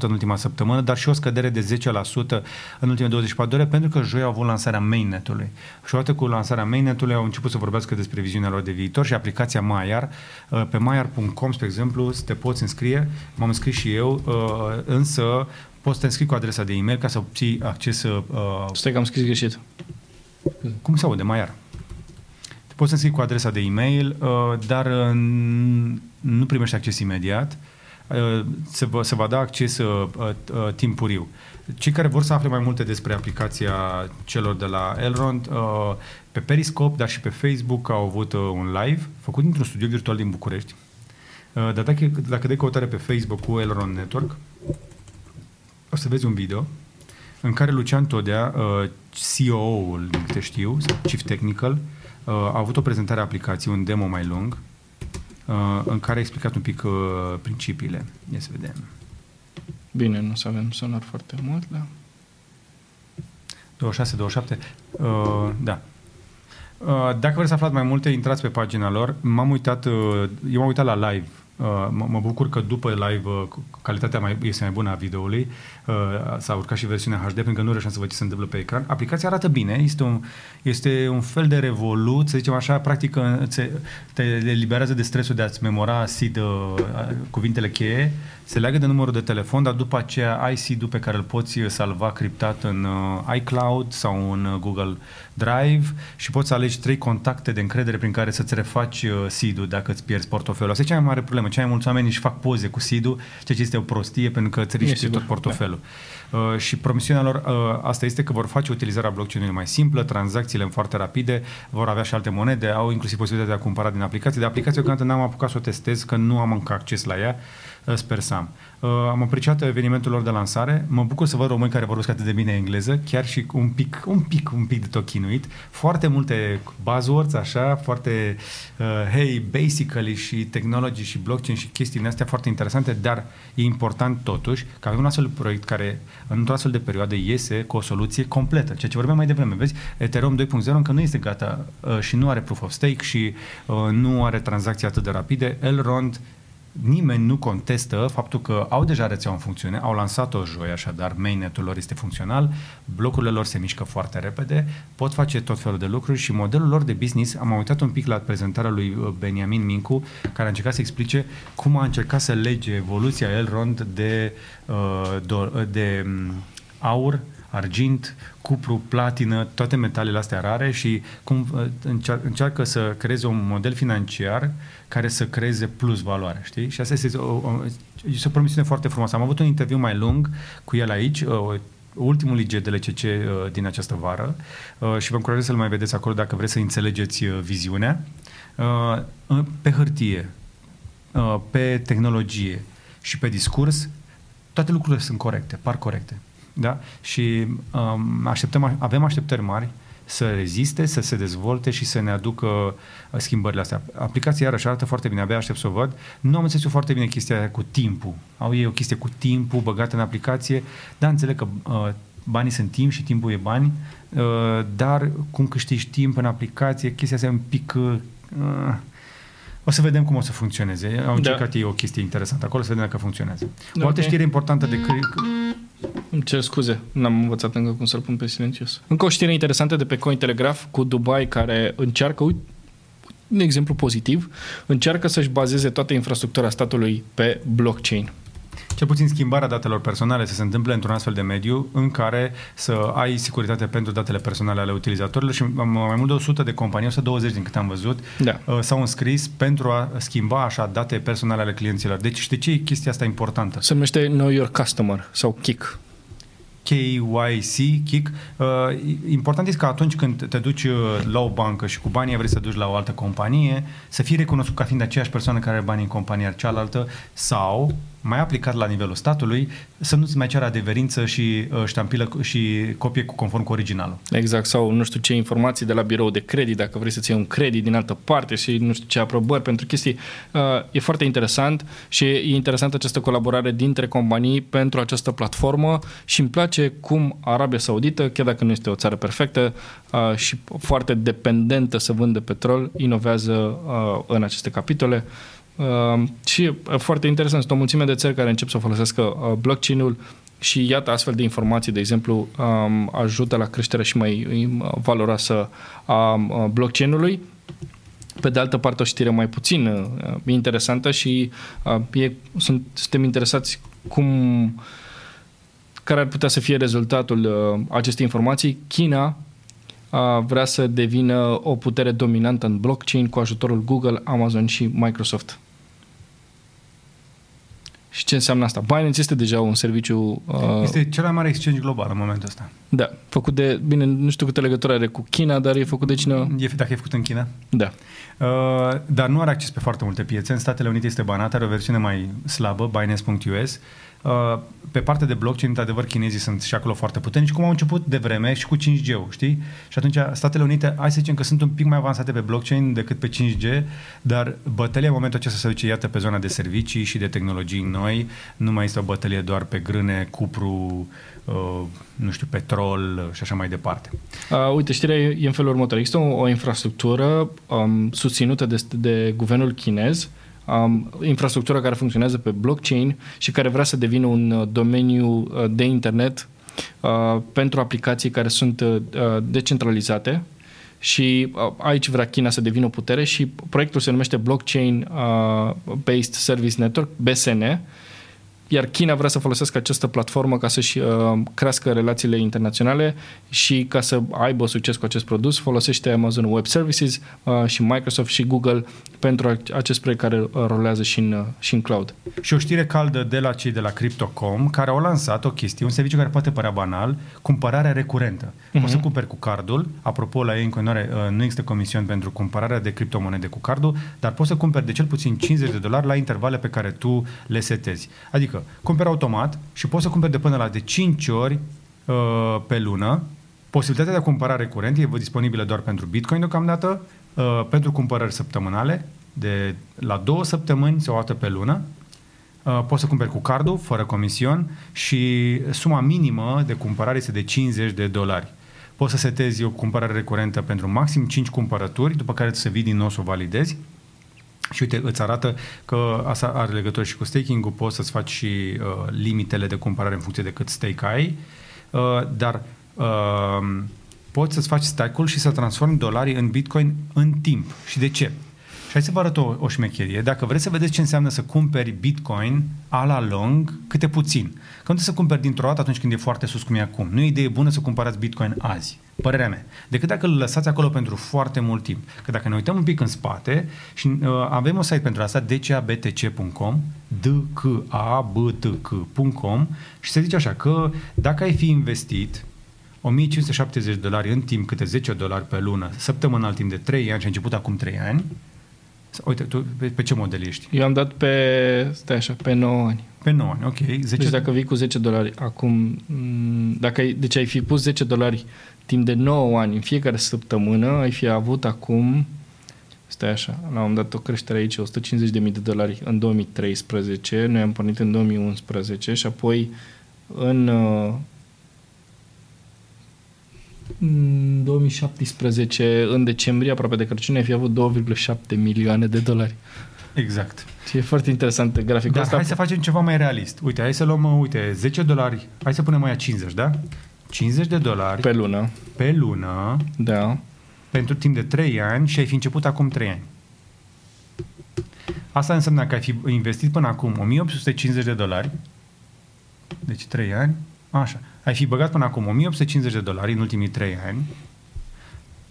în ultima săptămână, dar și o scădere de 10% în ultimele 24 de ore, pentru că joi au avut lansarea mainnet-ului. Și odată cu lansarea mainnet-ului au început să vorbească despre viziunea lor de viitor și aplicația Maiar. Uh, pe maiar.com, spre exemplu, te poți înscrie, m-am înscris și eu, uh, însă poți să te înscrii cu adresa de e-mail ca să obții acces... Stai că am scris greșit. Cum se aude, Maiar? Poți să înscrii cu adresa de e-mail, dar nu primești acces imediat Uh, se va, se va da acces uh, uh, timpuriu. Cei care vor să afle mai multe despre aplicația celor de la Elrond, uh, pe Periscope, dar și pe Facebook au avut uh, un live făcut dintr-un studio virtual din București. Uh, dar dacă, dacă dai căutare pe Facebook cu Elrond Network, o să vezi un video în care Lucian Todea, uh, CEO-ul, din câte știu, Chief Technical, uh, a avut o prezentare a aplicației, un demo mai lung, Uh, în care a explicat un pic uh, principiile. Ia să vedem. Bine, nu să avem sonar foarte mult, da. 26, 27, uh, da. Uh, dacă vreți să aflați mai multe, intrați pe pagina lor. M-am uitat, uh, eu m-am uitat la live Uh, mă bucur că după live uh, calitatea mai, este mai bună a videoului. Uh, s-a urcat și versiunea HD pentru că nu reușeam să văd ce se întâmplă pe ecran. Aplicația arată bine, este un, este un fel de revolut, să zicem așa, practic te, te eliberează de stresul de a-ți memora SID cuvintele cheie, se leagă de numărul de telefon, dar după aceea ai SID-ul pe care îl poți salva criptat în iCloud sau în Google Drive și poți să alegi trei contacte de încredere prin care să-ți refaci SID-ul dacă îți pierzi portofelul. Asta e cea mai mare problemă cei mai mulți oameni își fac poze cu SID-ul, ceea ce este o prostie pentru că îți riști tot portofelul. Da. Uh, și promisiunea lor uh, asta este că vor face utilizarea blockchain-ului mai simplă, tranzacțiile foarte rapide, vor avea și alte monede, au inclusiv posibilitatea de a cumpăra din aplicație. De aplicație, când n-am apucat să o testez, că nu am încă acces la ea, uh, sper să am. Uh, am apreciat evenimentul lor de lansare. Mă bucur să văd români care vorbesc atât de bine engleză, chiar și un pic, un pic, un pic de tochinuit. Foarte multe buzzwords, așa, foarte uh, hey, basically și technology și blockchain și chestiile astea foarte interesante, dar e important totuși că avem un astfel de proiect care într-o astfel de perioadă iese cu o soluție completă. Ceea ce vorbeam mai devreme, vezi, Ethereum 2.0 încă nu este gata uh, și nu are proof of stake și uh, nu are tranzacții atât de rapide. Elrond nimeni nu contestă faptul că au deja rețeaua în funcțiune, au lansat-o joi, așadar mainnet-ul lor este funcțional, blocurile lor se mișcă foarte repede, pot face tot felul de lucruri și modelul lor de business, am uitat un pic la prezentarea lui uh, Beniamin Mincu, care a încercat să explice cum a încercat să lege evoluția Elrond de, uh, de, de um, aur, argint, cupru, platină, toate metalele astea rare și cum uh, încearcă să creeze un model financiar care să creeze plus valoare, știi? Și asta este o, o, este o promisiune foarte frumoasă. Am avut un interviu mai lung cu el aici, o, ultimul IG de LCC uh, din această vară uh, și vă încurajez să-l mai vedeți acolo dacă vreți să înțelegeți uh, viziunea. Uh, pe hârtie, uh, pe tehnologie și pe discurs, toate lucrurile sunt corecte, par corecte. Da? Și um, așteptăm, avem așteptări mari să reziste, să se dezvolte și să ne aducă uh, schimbările astea. Aplicația iarăși arată foarte bine, abia aștept să o văd. Nu am înțeles eu foarte bine chestia aia cu timpul. Au ei o chestie cu timpul băgată în aplicație, dar înțeleg că uh, banii sunt timp și timpul e bani, uh, dar cum câștigi timp în aplicație, chestia asta e un pic... Uh, o să vedem cum o să funcționeze. Au încercat da. ei o chestie interesantă acolo, să vedem dacă funcționează. Da, o altă okay. știre importantă de îmi cer scuze, n-am învățat încă cum să-l pun pe silențios. Încă o știre interesantă de pe Cointelegraph cu Dubai care încearcă, uite, un exemplu pozitiv, încearcă să-și bazeze toată infrastructura statului pe blockchain cel puțin schimbarea datelor personale să se întâmple într-un astfel de mediu în care să ai securitate pentru datele personale ale utilizatorilor și mai mult de 100 de companii, 120 din câte am văzut, da. Uh, s-au înscris pentru a schimba așa date personale ale clienților. Deci de ce e chestia asta importantă? Se numește Know Your Customer sau KIC. KYC, KIC. Uh, important este că atunci când te duci uh, la o bancă și cu banii vrei să duci la o altă companie, să fii recunoscut ca fiind aceeași persoană care are banii în compania cealaltă sau mai aplicat la nivelul statului, să nu-ți mai ceară adeverință și uh, ștampilă și copie cu conform cu originalul. Exact, sau nu știu ce informații de la birou de credit, dacă vrei să-ți iei un credit din altă parte și nu știu ce aprobări pentru chestii. Uh, e foarte interesant și e interesantă această colaborare dintre companii pentru această platformă și îmi place cum Arabia Saudită, chiar dacă nu este o țară perfectă uh, și foarte dependentă să vândă petrol, inovează uh, în aceste capitole. Uh, și uh, foarte interesant, sunt o mulțime de țări care încep să folosească uh, blockchain-ul și iată astfel de informații, de exemplu, um, ajută la creșterea și mai uh, valoroasă a uh, blockchain-ului. Pe de altă parte, o știre mai puțin uh, interesantă și uh, e, sunt, suntem interesați cum care ar putea să fie rezultatul uh, acestei informații. China uh, vrea să devină o putere dominantă în blockchain cu ajutorul Google, Amazon și Microsoft. Și ce înseamnă asta? Binance este deja un serviciu... Uh, este cel mai mare exchange global în momentul ăsta. Da, făcut de... Bine, nu știu câte legătură are cu China, dar e făcut de cine... E, dacă e făcut în China? Da. Uh, dar nu are acces pe foarte multe piețe. În Statele Unite este banat, are o versiune mai slabă, Binance.us. Uh, pe partea de blockchain, într-adevăr, chinezii sunt și acolo foarte puternici, cum au început de vreme și cu 5G-ul, știi? Și atunci Statele Unite, hai să zicem că sunt un pic mai avansate pe blockchain decât pe 5G, dar bătălia în momentul acesta se duce, iată, pe zona de servicii și de tehnologii noi. Nu mai este o bătălie doar pe grâne, cupru, uh, nu știu, petrol și așa mai departe. Uh, uite, știrea e în felul următor. Există o, o infrastructură um, susținută de, de guvernul chinez um, infrastructură care funcționează pe blockchain și care vrea să devină un uh, domeniu uh, de internet uh, pentru aplicații care sunt uh, decentralizate. Și uh, aici vrea China să devină o putere și proiectul se numește Blockchain uh, Based Service Network, BSN, iar China vrea să folosească această platformă ca să-și uh, crească relațiile internaționale și ca să aibă succes cu acest produs, folosește Amazon Web Services uh, și Microsoft și Google pentru acest proiect care uh, rolează și în, uh, și în cloud. Și o știre caldă de la cei de la Crypto.com care au lansat o chestie, un serviciu care poate părea banal, cumpărarea recurentă. Uh-huh. Poți să mhm. cumperi cu cardul, apropo la ei în continuare uh, nu există comision pentru cumpărarea de criptomonede cu cardul, dar poți să cumperi de cel puțin 50 de dolari la intervale pe care tu le setezi. Adică cumperi automat și poți să cumperi de până la de 5 ori uh, pe lună. Posibilitatea de a cumpăra recurent e disponibilă doar pentru Bitcoin deocamdată, uh, pentru cumpărări săptămânale, de la două săptămâni sau o dată pe lună. Uh, poți să cumperi cu cardul, fără comision și suma minimă de cumpărare este de 50 de dolari. Poți să setezi o cumpărare recurentă pentru maxim 5 cumpărături, după care să vii din nou să o validezi Și uite, îți arată că asta are legătură și cu staking-ul, poți să-ți faci și uh, limitele de cumpărare în funcție de cât stake ai, uh, dar uh, poți să-ți faci stack-ul și să transformi dolarii în Bitcoin în timp. Și de ce? Și hai să vă arăt o, o șmecherie. Dacă vreți să vedeți ce înseamnă să cumperi Bitcoin a la long, câte puțin. Că nu trebuie să cumperi dintr-o dată atunci când e foarte sus cum e acum. Nu e idee bună să cumpărați Bitcoin azi. Părerea mea. Decât dacă îl lăsați acolo pentru foarte mult timp. Că dacă ne uităm un pic în spate și uh, avem un site pentru asta, dcabtc.com d c a b t c.com și se zice așa că dacă ai fi investit 1570 de dolari în timp, câte 10 dolari pe lună, săptămânal timp de 3 ani și a început acum 3 ani, Uite, tu pe, pe ce model ești? Eu am dat pe, stai așa, pe 9 ani. Pe 9 ani, ok. 10... Deci dacă vii cu 10 dolari acum, mm, dacă ai, deci ai fi pus 10 dolari timp de 9 ani în fiecare săptămână, ai fi avut acum, stai așa, la un moment dat o creștere aici, 150.000 de dolari în 2013, noi am pornit în 2011 și apoi în uh, 2017, în decembrie, aproape de Crăciun, ai fi avut 2,7 milioane de dolari. Exact. Și e foarte interesant graficul Dar ăsta. hai să facem ceva mai realist. Uite, hai să luăm, uite, 10 dolari, hai să punem mai 50, da? 50 de dolari pe lună. Pe lună. Da. Pentru timp de 3 ani și ai fi început acum 3 ani. Asta înseamnă că ai fi investit până acum 1850 de dolari, deci 3 ani, așa, ai fi băgat până acum 1850 de dolari în ultimii 3 ani,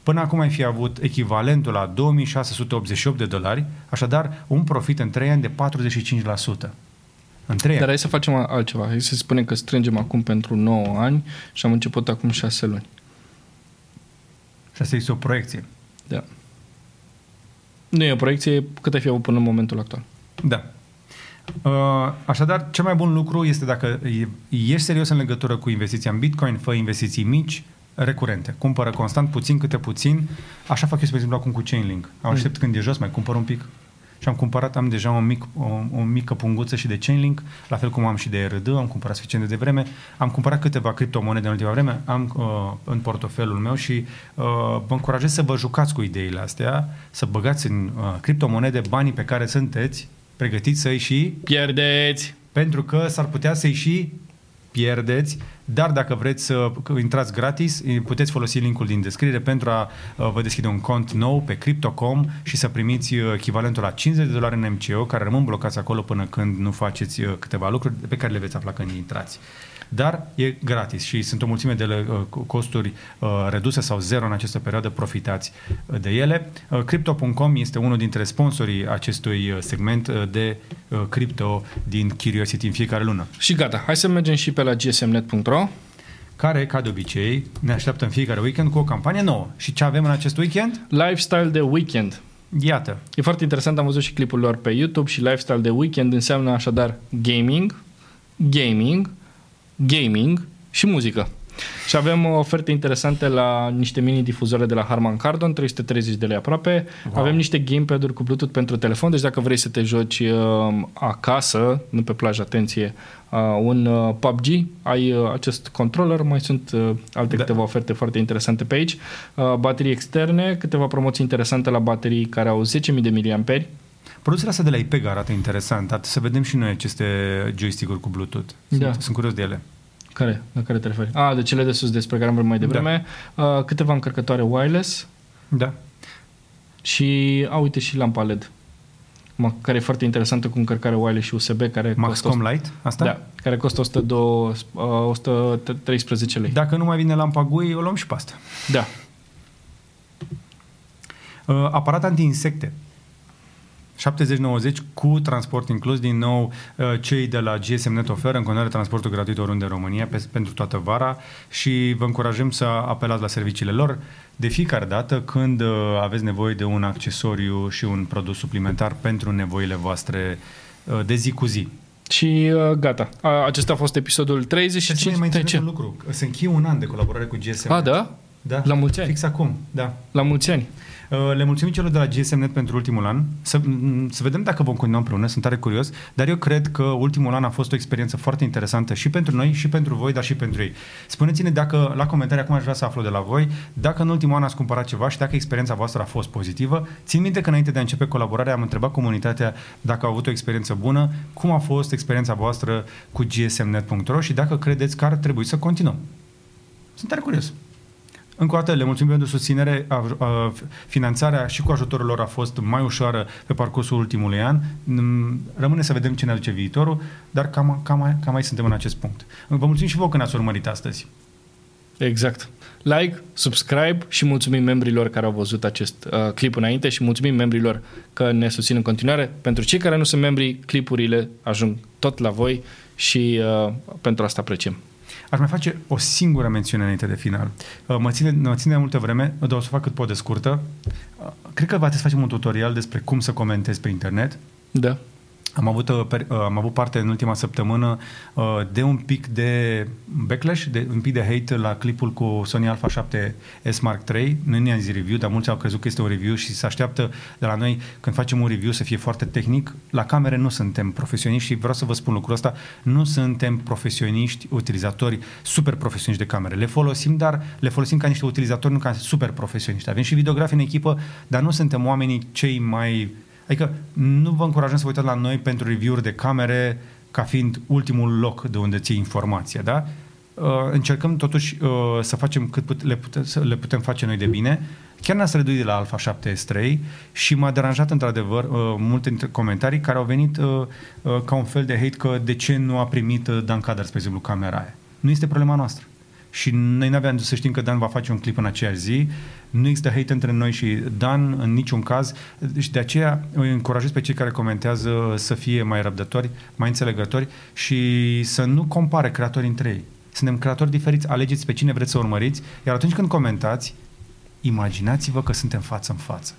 până acum ai fi avut echivalentul la 2688 de dolari, așadar un profit în 3 ani de 45%. În 3 Dar hai să facem altceva. Hai să spunem că strângem acum pentru 9 ani și am început acum 6 luni. Și asta este o proiecție. Da. Nu e o proiecție cât ai fi avut până în momentul actual. Da. Uh, așadar, cel mai bun lucru este dacă ești serios în legătură cu investiția în Bitcoin, fă investiții mici, recurente. Cumpără constant, puțin câte puțin. Așa fac eu, spre exemplu, acum cu Chainlink. Am aștept mm. când e jos, mai cumpăr un pic. Și am cumpărat, am deja o, mic, o, o mică punguță și de Chainlink, la fel cum am și de RD, am cumpărat suficient de devreme. Am cumpărat câteva criptomonede în ultima vreme, am uh, în portofelul meu și uh, vă încurajez să vă jucați cu ideile astea, să băgați în uh, criptomonede banii pe care sunteți pregătiți să-i și... Pierdeți! Pentru că s-ar putea să-i și pierdeți, dar dacă vreți să intrați gratis, puteți folosi linkul din descriere pentru a vă deschide un cont nou pe Crypto.com și să primiți echivalentul la 50 de dolari în MCO, care rămân blocați acolo până când nu faceți câteva lucruri pe care le veți afla când intrați dar e gratis și sunt o mulțime de uh, costuri uh, reduse sau zero în această perioadă, profitați uh, de ele. Crypto.com este unul dintre sponsorii acestui segment de cripto din Curiosity în fiecare lună. Și gata, hai să mergem și pe la gsmnet.ro care, ca de obicei, ne așteaptă în fiecare weekend cu o campanie nouă. Și ce avem în acest weekend? Lifestyle de weekend. Iată. E foarte interesant, am văzut și clipul lor pe YouTube și Lifestyle de weekend înseamnă așadar gaming, gaming, gaming și muzică. Și avem oferte interesante la niște mini-difuzoare de la Harman Kardon, 330 de lei aproape. Wow. Avem niște gamepad-uri cu Bluetooth pentru telefon, deci dacă vrei să te joci uh, acasă, nu pe plajă, atenție, uh, un uh, PUBG, ai uh, acest controller, mai sunt uh, alte da. câteva oferte foarte interesante pe aici. Uh, baterii externe, câteva promoții interesante la baterii care au 10.000 de mAh, Produsele astea de la IPEG arată interesant. Să vedem și noi aceste joystick-uri cu Bluetooth. Sunt, da. sunt curios de ele. Care? La care te referi? Ah, de cele de sus despre care am vorbit mai devreme. Da. Uh, câteva încărcătoare wireless. Da. Și, a, uite, și lampa LED. Care e foarte interesantă cu încărcare wireless și USB. Care Maxcom Light? Asta? Da, care costă 102, uh, 113 lei. Dacă nu mai vine lampa GUI, o luăm și pe asta. Da. Uh, aparat anti-insecte. 70-90 cu transport inclus. Din nou, uh, cei de la GSM Net oferă în continuare transportul gratuit oriunde în România pe, pentru toată vara și vă încurajăm să apelați la serviciile lor de fiecare dată când uh, aveți nevoie de un accesoriu și un produs suplimentar pentru nevoile voastre uh, de zi cu zi. Și uh, gata. A, acesta a fost episodul 35. Și mai un lucru. Se încheie un an de colaborare cu GSM. A, da? Da. La mulți ani. Fix acum, da. La mulți ani. Uh, Le mulțumim celor de la GSMNet pentru ultimul an. Să, m, să vedem dacă vom continua împreună, sunt tare curios, dar eu cred că ultimul an a fost o experiență foarte interesantă și pentru noi, și pentru voi, dar și pentru ei. Spuneți-ne dacă, la comentarii, acum aș vrea să aflu de la voi, dacă în ultimul an ați cumpărat ceva și dacă experiența voastră a fost pozitivă. Țin minte că înainte de a începe colaborarea am întrebat comunitatea dacă au avut o experiență bună, cum a fost experiența voastră cu gsmnet.ro și dacă credeți că ar trebui să continuăm. Sunt tare curios. Încă o dată le mulțumim pentru susținere. A, a, finanțarea și cu ajutorul lor a fost mai ușoară pe parcursul ultimului an. Mm, Rămâne să vedem ce ne aduce viitorul, dar cam, cam, cam mai suntem în acest punct. Vă mulțumim și vouă că ne-ați urmărit astăzi. Exact. Like, subscribe și mulțumim membrilor care au văzut acest uh, clip înainte și mulțumim membrilor că ne susțin în continuare. Pentru cei care nu sunt membri, clipurile ajung tot la voi și uh, pentru asta apreciem. Aș mai face o singură mențiune înainte de final. Uh, Mă ține, mă ține de multă vreme, dar o să fac cât pot de scurtă. Uh, Cred că va trebui să facem un tutorial despre cum să comentezi pe internet. Da. Am avut, uh, per- uh, am avut parte în ultima săptămână uh, de un pic de backlash, de un pic de hate la clipul cu Sony Alpha 7 S Mark III. Noi ne-am zis review, dar mulți au crezut că este un review și se așteaptă de la noi când facem un review să fie foarte tehnic. La camere nu suntem profesioniști și vreau să vă spun lucrul ăsta. Nu suntem profesioniști, utilizatori super profesioniști de camere. Le folosim, dar le folosim ca niște utilizatori, nu ca super profesioniști. Avem și videografi în echipă, dar nu suntem oamenii cei mai Adică nu vă încurajăm să vă uitați la noi pentru review-uri de camere ca fiind ultimul loc de unde ții informația, da? Uh, încercăm totuși uh, să facem cât put, le, putem, să le putem face noi de bine. Chiar ne-ați redus de la Alpha 7S3 și m-a deranjat într-adevăr uh, multe dintre comentarii care au venit uh, uh, ca un fel de hate că de ce nu a primit uh, Dan Cadar, spre exemplu, camera aia. Nu este problema noastră. Și noi n-aveam să știm că Dan va face un clip în aceeași zi. Nu există hate între noi și Dan în niciun caz. Și de aceea îi încurajez pe cei care comentează să fie mai răbdători, mai înțelegători și să nu compare creatorii între ei. Suntem creatori diferiți, alegeți pe cine vreți să urmăriți, iar atunci când comentați, imaginați-vă că suntem față în față.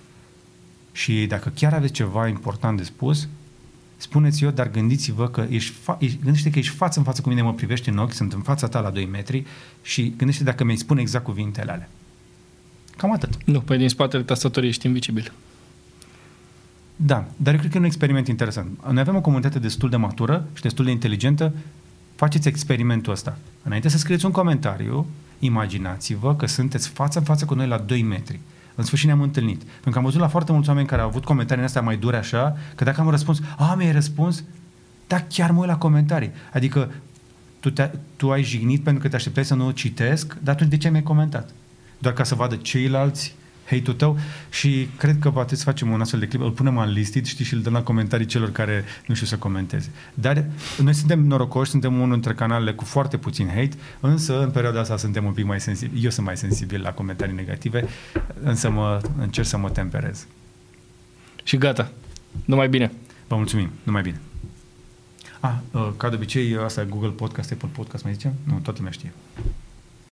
Și dacă chiar aveți ceva important de spus, spuneți eu, dar gândiți-vă că ești, fa- ești gândește că ești față în față cu mine, mă privești în ochi, sunt în fața ta la 2 metri și gândește dacă mi-ai spune exact cuvintele alea. Cam atât. Nu, păi din spatele tastaturii ești invisibil. Da, dar eu cred că e un experiment interesant. Noi avem o comunitate destul de matură și destul de inteligentă. Faceți experimentul ăsta. Înainte să scrieți un comentariu, imaginați-vă că sunteți față în față cu noi la 2 metri. În sfârșit ne-am întâlnit. Pentru că am văzut la foarte mulți oameni care au avut comentarii astea mai dure așa, că dacă am răspuns, a, mi-ai răspuns, da, chiar mă uit la comentarii. Adică tu, te, tu ai jignit pentru că te așteptai să nu o citesc, dar atunci de ce mi-ai comentat? Doar ca să vadă ceilalți hate-ul tău și cred că va trebui să facem un astfel de clip, îl punem în listit, știi, și îl dăm la comentarii celor care nu știu să comenteze. Dar noi suntem norocoși, suntem unul dintre canalele cu foarte puțin hate, însă în perioada asta suntem un pic mai sensibili. Eu sunt mai sensibil la comentarii negative, însă mă, încerc să mă temperez. Și gata. Numai bine. Vă mulțumim, numai bine. Ah, uh, ca de obicei, asta e Google Podcast, Apple Podcast, mai zicem? Nu, toată lumea știe.